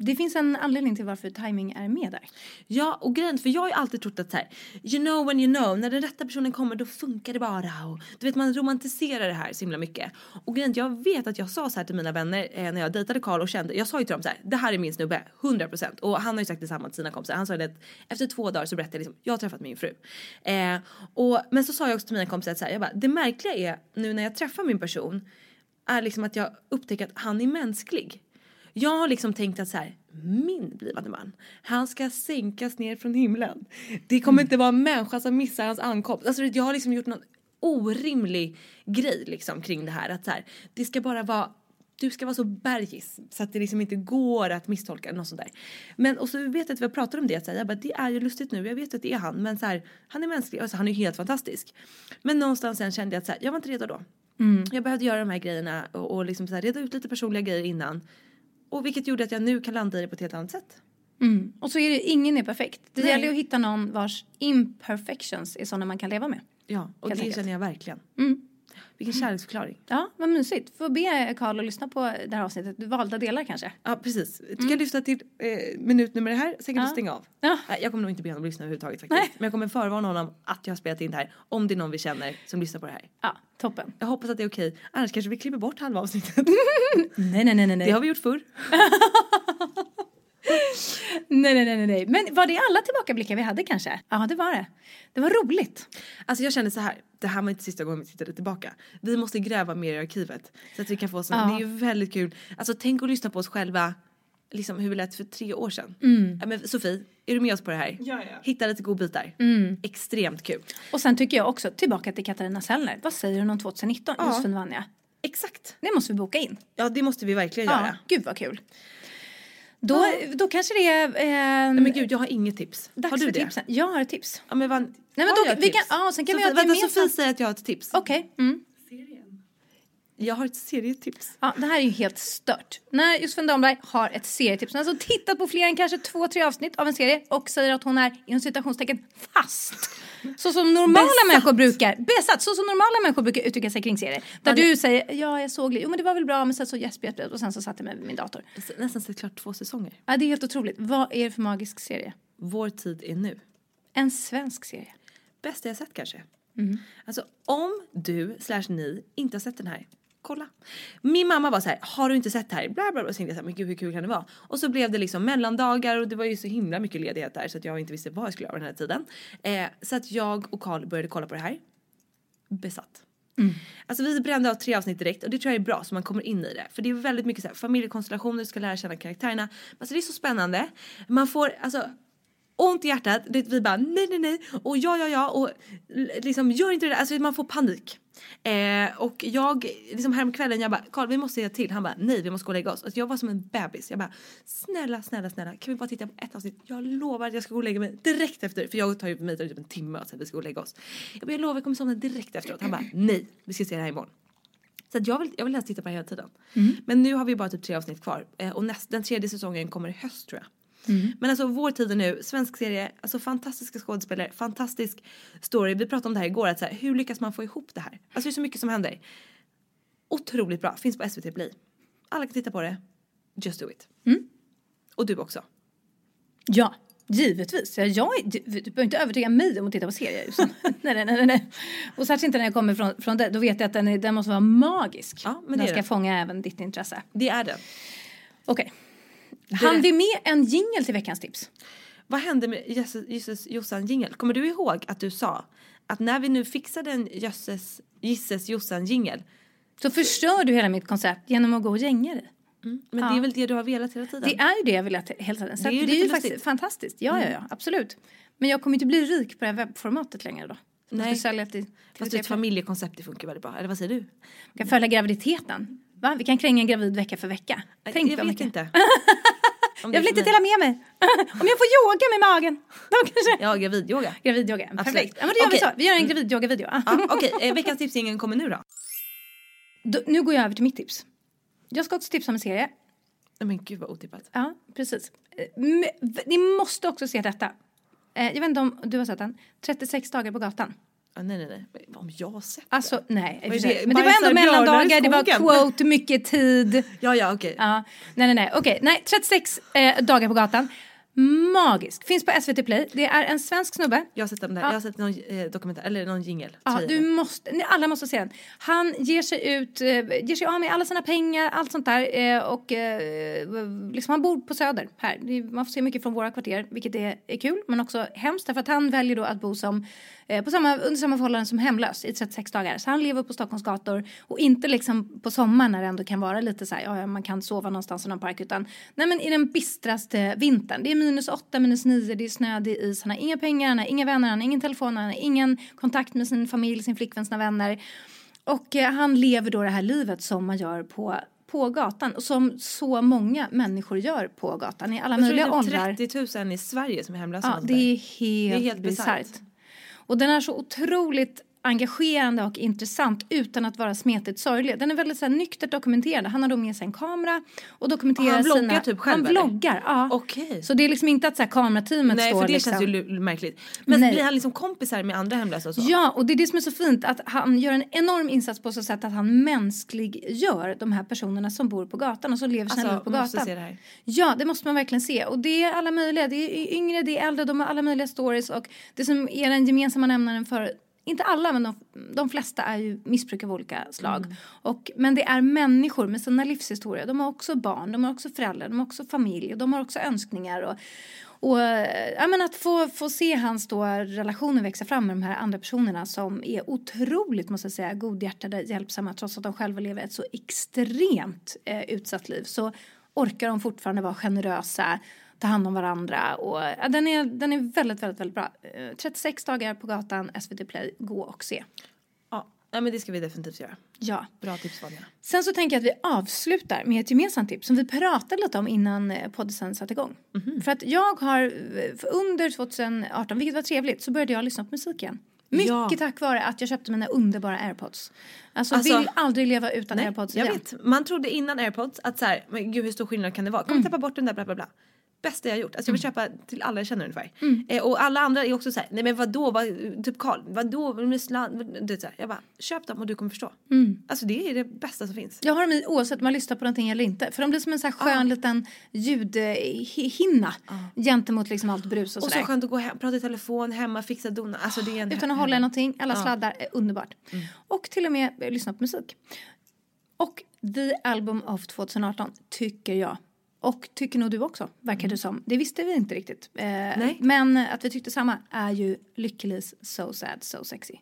Det finns en anledning till varför timing är med där. Ja, och grejen, för jag har ju alltid trott att så här, you know when you know, när den rätta personen kommer då funkar det bara. Och, du vet, man romantiserar det här så himla mycket. Och grejen, jag vet att jag sa så här till mina vänner eh, när jag dejtade Karl och kände, jag sa ju till dem så här, det här är min snubbe, 100%. Och han har ju sagt detsamma till sina kompisar. Han sa det att efter två dagar så berättade jag liksom, jag har träffat min fru. Eh, och, men så sa jag också till mina kompisar att så här, jag bara, det märkliga är nu när jag träffar min person är liksom att jag upptäcker att han är mänsklig. Jag har liksom tänkt att så här, min blivande man, han ska sänkas ner från himlen. Det kommer inte vara en människa som missar hans ankomst. Alltså jag har liksom gjort någon orimlig grej liksom kring det här. Att så här, det ska bara vara du ska vara så bergis så att det liksom inte går att misstolka något sånt där. Men och så vet jag att vi har pratat om det, så här, jag bara, det är ju lustigt nu, jag vet att det är han men så här, han är mänsklig, alltså, han är helt fantastisk. Men någonstans sen kände jag att så här, jag var inte redo då. Mm. Jag behövde göra de här grejerna och, och liksom så här, reda ut lite personliga grejer innan. Och vilket gjorde att jag nu kan landa i det på ett helt annat sätt. Mm. Och så är det, ingen är perfekt. Det Nej. gäller att hitta någon vars imperfections är sådana man kan leva med. Ja, och det enkelt. känner jag verkligen. Mm. Vilken kärleksförklaring. Ja, vad mysigt. Får be Karl att lyssna på det här avsnittet. Valda delar kanske. Ja, precis. Du kan lyssna till eh, minutnummer här, sen kan Ja. du stänga av. Ja. Nej, jag kommer nog inte be honom lyssna överhuvudtaget faktiskt. Men jag kommer förvarna honom att jag har spelat in det här. Om det är någon vi känner som lyssnar på det här. Ja, toppen. Jag hoppas att det är okej. Annars kanske vi klipper bort halva avsnittet. Nej, nej, nej, nej. Det har vi gjort förr. Nej, nej, nej, nej. Men var det alla tillbakablickar vi hade kanske? Ja, det var det. Det var roligt. Alltså jag känner så här. Det här var inte sista gången vi tittade tillbaka. Vi måste gräva mer i arkivet. Så att vi kan få sån, Ja. Det är ju väldigt kul. Alltså tänk att lyssna på oss själva. Liksom hur vi lät för tre år sedan. Mm. Ja, men Sofie, är du med oss på det här? Ja, ja. Hitta lite godbitar. Mm. Extremt kul. Och sen tycker jag också, tillbaka till Katarina Sellner. Vad säger hon om 2019? Ja. Josefin Vanja. Exakt. Det måste vi boka in. Ja det måste vi verkligen Ja, göra. gud vad kul. Då, då kanske det är... Eh, Nej men gud jag har inget tips. dags har du för det? tipsen. Jag har ett tips. Ja men vad... Nej, men har då, jag tips? kan, ja, sen kan Sofie, vi vänta, gemensamt... Sofie säger att jag har ett tips. Okej. Mm. Jag har ett serietips. Ja, det här är ju helt stört. När Josefin Dahlberg har ett serietips, hon har alltså tittat på fler än kanske två, tre avsnitt av en serie och säger att hon är inom citationstecken fast. Så som normala Besatt. människor brukar, besatt, så som normala människor brukar uttrycka sig kring serier. Där du säger, ja jag såg lite, jo men det var väl bra men sen så gäspade jag och sen så satte jag mig vid min dator. Nästan sett klart två säsonger. Ja det är helt otroligt. Vad är det för magisk serie? Vår tid är nu. En svensk serie. Bästa jag sett kanske. Mm. Alltså om du slash ni inte har sett den här, kolla. Min mamma var så här, har du inte sett det här? Bla bla bla. Så tänkte jag så här, men gud hur kul kan det vara? Och så blev det liksom mellandagar och det var ju så himla mycket ledighet där så att jag inte visste vad jag skulle göra den här tiden. Eh, så att jag och Karl började kolla på det här. Besatt. Alltså vi brände av tre avsnitt direkt och det tror jag är bra så man kommer in i det. För det är väldigt mycket så här, familjekonstellationer, du ska lära känna karaktärerna. Alltså det är så spännande. Man får alltså ont i hjärtat. Vi bara nej nej nej och ja ja ja och liksom gör inte det där. Alltså man får panik. Eh, och jag liksom häromkvällen jag bara Karl vi måste säga till. Han bara nej vi måste gå och lägga oss. Alltså jag var som en bebis. Jag bara snälla snälla snälla kan vi bara titta på ett avsnitt. Jag lovar att jag ska gå och lägga mig direkt efter. För jag tar ju mig typ en timme att vi ska gå och lägga oss. Jag bara jag lovar jag kommer somna direkt efteråt. Han bara nej vi ska se det här imorgon. Så jag vill, jag vill helst titta på det hela tiden. Men nu har vi bara typ tre avsnitt kvar. Eh, och näst, den tredje säsongen kommer i höst tror jag. Men alltså vår tid är nu, svensk serie, alltså fantastiska skådespelare, fantastisk story. Vi pratade om det här igår, att så här, hur lyckas man få ihop det här? Alltså det är så mycket som händer. Otroligt bra, finns på SVT Play. Alla kan titta på det. Just do it. Och du också. Ja, givetvis. Ja, jag, är- du, du behöver inte övertyga mig om att titta på serier. Nej, nej, nej, nej. Och särskilt inte när jag kommer från, från det. Då vet jag att den, är, den måste vara magisk. Ja, men den det ska den. fånga även ditt intresse. Det är den. Okej. Han vi med en jingle till veckans tips? Vad hände med Jösses, Jossan jingel? Kommer du ihåg att du sa att när vi nu fixade en Jösses, Gisses Jossan jingel Så förstör du hela mitt koncept genom att gå och gänga dig. Men Ja. det är väl det du har velat hela tiden? Det är ju det jag vill att hela tiden. Så Det är det ju är, lite ju faktiskt fantastiskt. Ja, ja, Mm. ja, absolut. Men jag kommer inte bli rik på det här webbformatet längre då. Nej. sälja till, till Fast ett familjekoncept det funkar väldigt bra. Eller vad säger du? Vi kan följa graviditeten. Va? Vi kan kränga en gravid vecka för vecka. Tänk jag vet mycket. inte. Om Jag det- vill inte dela med mig. Om jag får yoga med magen. Då kanske... Ja, gravidyoga. Gravidyoga, Absolut. perfekt. Ja, men då gör vi Okej. så. Vi gör en gravidyoga-video. Ja, Okej, eh, veckans tipsingen kommer nu då. Då- Nu går jag över till mitt tips. Jag ska också tipsa om en serie. Men gud vad otippat. Ja, precis. Eh, Ni måste också se detta. Eh, Jag vet inte om du har sett den. 36 dagar på gatan. Nej nej nej. Om jag har sett Alltså nej. för är sig. det? Men det var ändå mellandagar, det var quote, mycket tid. Ja ja okej. Ja, nej nej nej. Okej, nej 36 eh, dagar på gatan. magisk. Finns på SVT Play. Det är en svensk snubbe. Jag har sett den där. Jag har sett någon eh, dokumentär, eller någon jingel. Ja, du måste, ni alla måste se den. Han ger sig ut, eh, ger sig av med alla sina pengar, allt sånt där. Eh, och eh, liksom han bor på Söder här. Det, man får se mycket från våra kvarter, vilket är, är kul. Men också hemskt, därför att han väljer då att bo som, eh, på samma, under samma förhållanden som hemlös i 36 dagar. Så han lever på Stockholms gator och inte liksom på sommaren när det ändå kan vara lite så här, ja, man kan sova någonstans i någon park. Utan nej, men i den bistraste vintern. Det är minus 8, minus 9, det är snö, det är is. Han har inga pengar, han har inga vänner, han har ingen telefon, han har ingen kontakt med sin familj, sin flickvän, sina vänner. Och eh, han lever då det här livet som man gör på på gatan och som så många människor gör på gatan i alla Jag möjliga det är åldrar. typ 30 000 i Sverige som är hemlösa. Ja, det är helt, Det är helt bisarrt. Och den är så otroligt engagerande och intressant utan att vara smetigt sorglig. Den är väldigt så här, nyktert dokumenterad. Han har då med sig en kamera och dokumenterar Och han vloggar sina... typ själv, Han eller? vloggar, ja. Okej. Så det är liksom inte att så här, kamerateamet Nej står för det liksom... känns ju märkligt. Men Nej. blir han liksom kompisar med andra hemlösa och så? Ja, och det är det som är så fint att han gör en enorm insats på så sätt att han mänskliggör de här personerna som bor på gatan och som lever sina Alltså, liv på måste gatan. se det här. Ja, det måste man verkligen se. Och det är alla möjliga. Det är yngre, det är äldre, de har alla möjliga stories och det som är den gemensamma nämnaren för inte alla, men de, de flesta är ju missbruk av olika slag. Mm. Och, men det är människor med sina livshistorier. De har också barn, de har också föräldrar, de har också familj, de har också önskningar. Och, och ja, att få, få se hans då relationer växa fram med de här andra personerna som är otroligt, måste jag säga, godhjärtade, hjälpsamma trots att de själva lever ett så extremt eh, utsatt liv. Så orkar de fortfarande vara generösa, ta hand om varandra. Och, ja, den, är, den är väldigt, väldigt, väldigt bra. Eh, 36 dagar på gatan, SVT Play, gå och se. Ja, men det ska vi definitivt göra. Ja. Bra tips Vanja. Sen så tänker jag att vi avslutar med ett gemensamt tips som vi pratade lite om innan eh, podden satte igång. Mhm. För att jag har eh, under 2018, vilket var trevligt, så började jag lyssna på musik igen. Mycket Ja. tack vare att jag köpte mina underbara airpods. Alltså, Alltså, vill aldrig leva utan Nej, airpods jag igen. vet. Man trodde innan airpods att så här, men gud hur stor skillnad kan det vara? Kommer Mm. tappa bort den där bla bla bla. Bästa jag har gjort. Alltså jag vill köpa till alla jag känner ungefär. Eh, och alla andra är också så här, nej men vadå, vad, typ Karl, vadå, är så här. Jag bara, köp dem och du kommer förstå. Mm. Alltså det är det bästa som finns. Jag har dem i oavsett om man lyssnar på någonting eller inte. För de blir som en så här skön liten ljudhinna gentemot liksom allt brus och Och sådär. så skönt att gå hem, prata i telefon, hemma, fixa dona. Alltså det är en Utan att hålla i någonting, alla Ja. sladdar, är underbart. Och till och med eh, lyssna på musik. Och The Album of 2018 tycker jag. Och tycker nog du också, verkar det som. Det visste vi inte riktigt. Eh, Men att vi tyckte samma är ju Lyckelis So Sad So Sexy.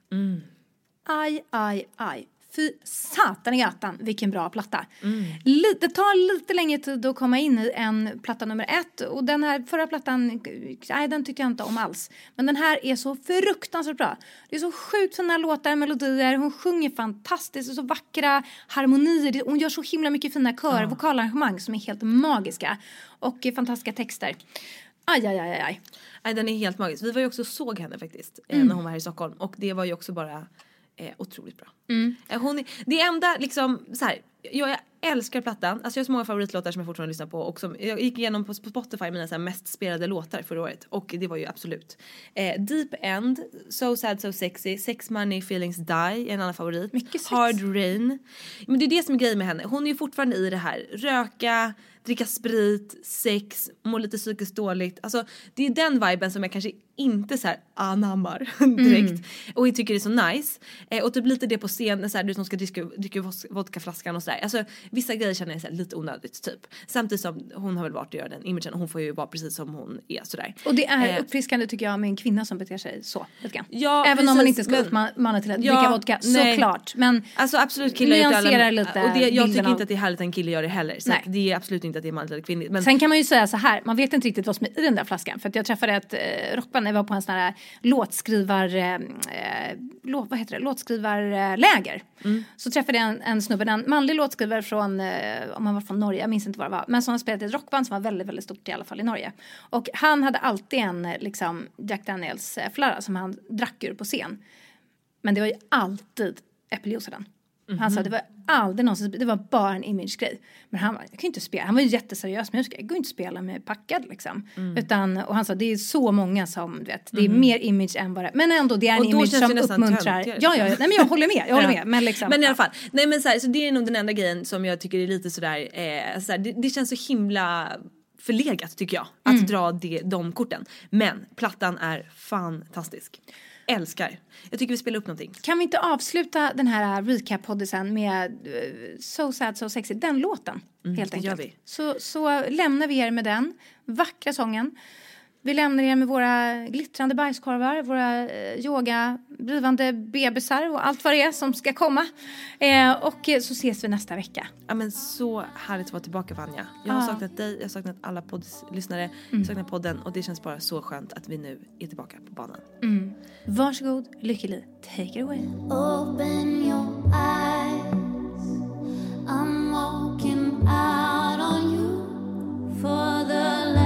Aj, aj, aj. Fy satan i gatan, vilken bra platta. Li- det tar lite längre tid att komma in i än platta nummer ett. Och den här förra plattan, nej den tyckte jag inte om alls. Men den här är så fruktansvärt bra. Det är så sjukt fina låtar, melodier, hon sjunger fantastiskt, och så vackra harmonier. Hon gör så himla mycket fina kör, vokalarrangemang som är helt magiska. Och eh, fantastiska texter. Aj, aj, aj, aj, aj. Den är helt magisk. Vi var ju också såg henne faktiskt eh, Mm. när hon var här i Stockholm och det var ju också bara eh, otroligt bra. Mm. Eh, hon är, det enda liksom så här, jag älskar plattan, alltså jag har så många favoritlåtar som jag fortfarande lyssnar på och som, jag gick igenom på Spotify mina så här mest spelade låtar förra året och det var ju absolut. Eh, Deep End, So Sad So Sexy, Sex Money Feelings Die är en annan favorit. Hard Rain. Men det är det som är grejen med henne, hon är ju fortfarande i det här röka, dricka sprit, sex, må lite psykiskt dåligt. Alltså det är den viben som jag kanske inte så här anammar direkt Mm. och tycker det är så nice. Eh, och typ lite det på scen, så här, du hon ska dricka, dricka vodkaflaskan och sådär. Alltså vissa grejer känner jag här, lite onödigt typ. Samtidigt som hon har väl varit och gör den imagen och hon får ju vara precis som hon är sådär. Och det är Eh, uppfriskande tycker jag med en kvinna som beter sig så. lite. Ja, Även om man precis, inte ska men- uppmana till att Ja, dricka vodka, nej. såklart. Men Alltså absolut killar nyanserar lite och det, Jag tycker inte att det är härligt att en kille gör det heller. Så att det är absolut inte att det är manligt eller kvinnligt. Men Sen kan man ju säga så här, man vet inte riktigt vad som är i den där flaskan. För att jag träffade ett eh, rockband, när jag var på en sån här låtskrivar, eh, eh, låt, vad heter det, låtskrivarläger. Mm. Så träffade jag en, en snubbe, en manlig låtskrivare från, eh, om han var från Norge, jag minns inte vad det var. Men som har spelat i ett rockband som var väldigt, väldigt stort i alla fall i Norge. Och han hade alltid en eh, liksom Jack Daniels eh, flarra som han drack ur på scen. Men det var ju alltid äppeljuice i den. Han sa Mhm. det var aldrig någonsin, det var bara en imagegrej. Men han, var- jag kan ju inte spela, han var ju jätteseriös musiker, jag går inte spela med packad liksom. Mm. Utan, och han sa det är så många som, du vet, det är Mhm. mer image än bara, men ändå det är en Och då image känns det som uppmuntrar. töntigare. Ja, ja, nej men jag håller med, jag håller med. Men liksom. Men i alla fall, nej men så, här, så det är nog den enda grejen som jag tycker är lite sådär, eh, sådär det, det känns så himla förlegat tycker jag att Mm. dra det, de korten. Men plattan är fantastisk. Älskar. Jag tycker vi spelar upp någonting. Kan vi inte avsluta den här recap-poddisen med eh, So Sad So Sexy, den låten? Mm, helt enkelt. Så, så lämnar vi er med den vackra sången. Vi lämnar er med våra glittrande bajskorvar, våra eh, yoga, blivande bebisar och allt vad det är som ska komma. Eh, och så ses vi nästa vecka. Ja men så härligt att vara tillbaka Vanja. Jag har Ja. saknat dig, jag har saknat alla poddlyssnare, jag Mm. har saknat podden och det känns bara så skönt att vi nu är tillbaka på banan. Mm. Varsågod, Lykkeli. Take it away. Open your eyes. I'm walking out on you for the last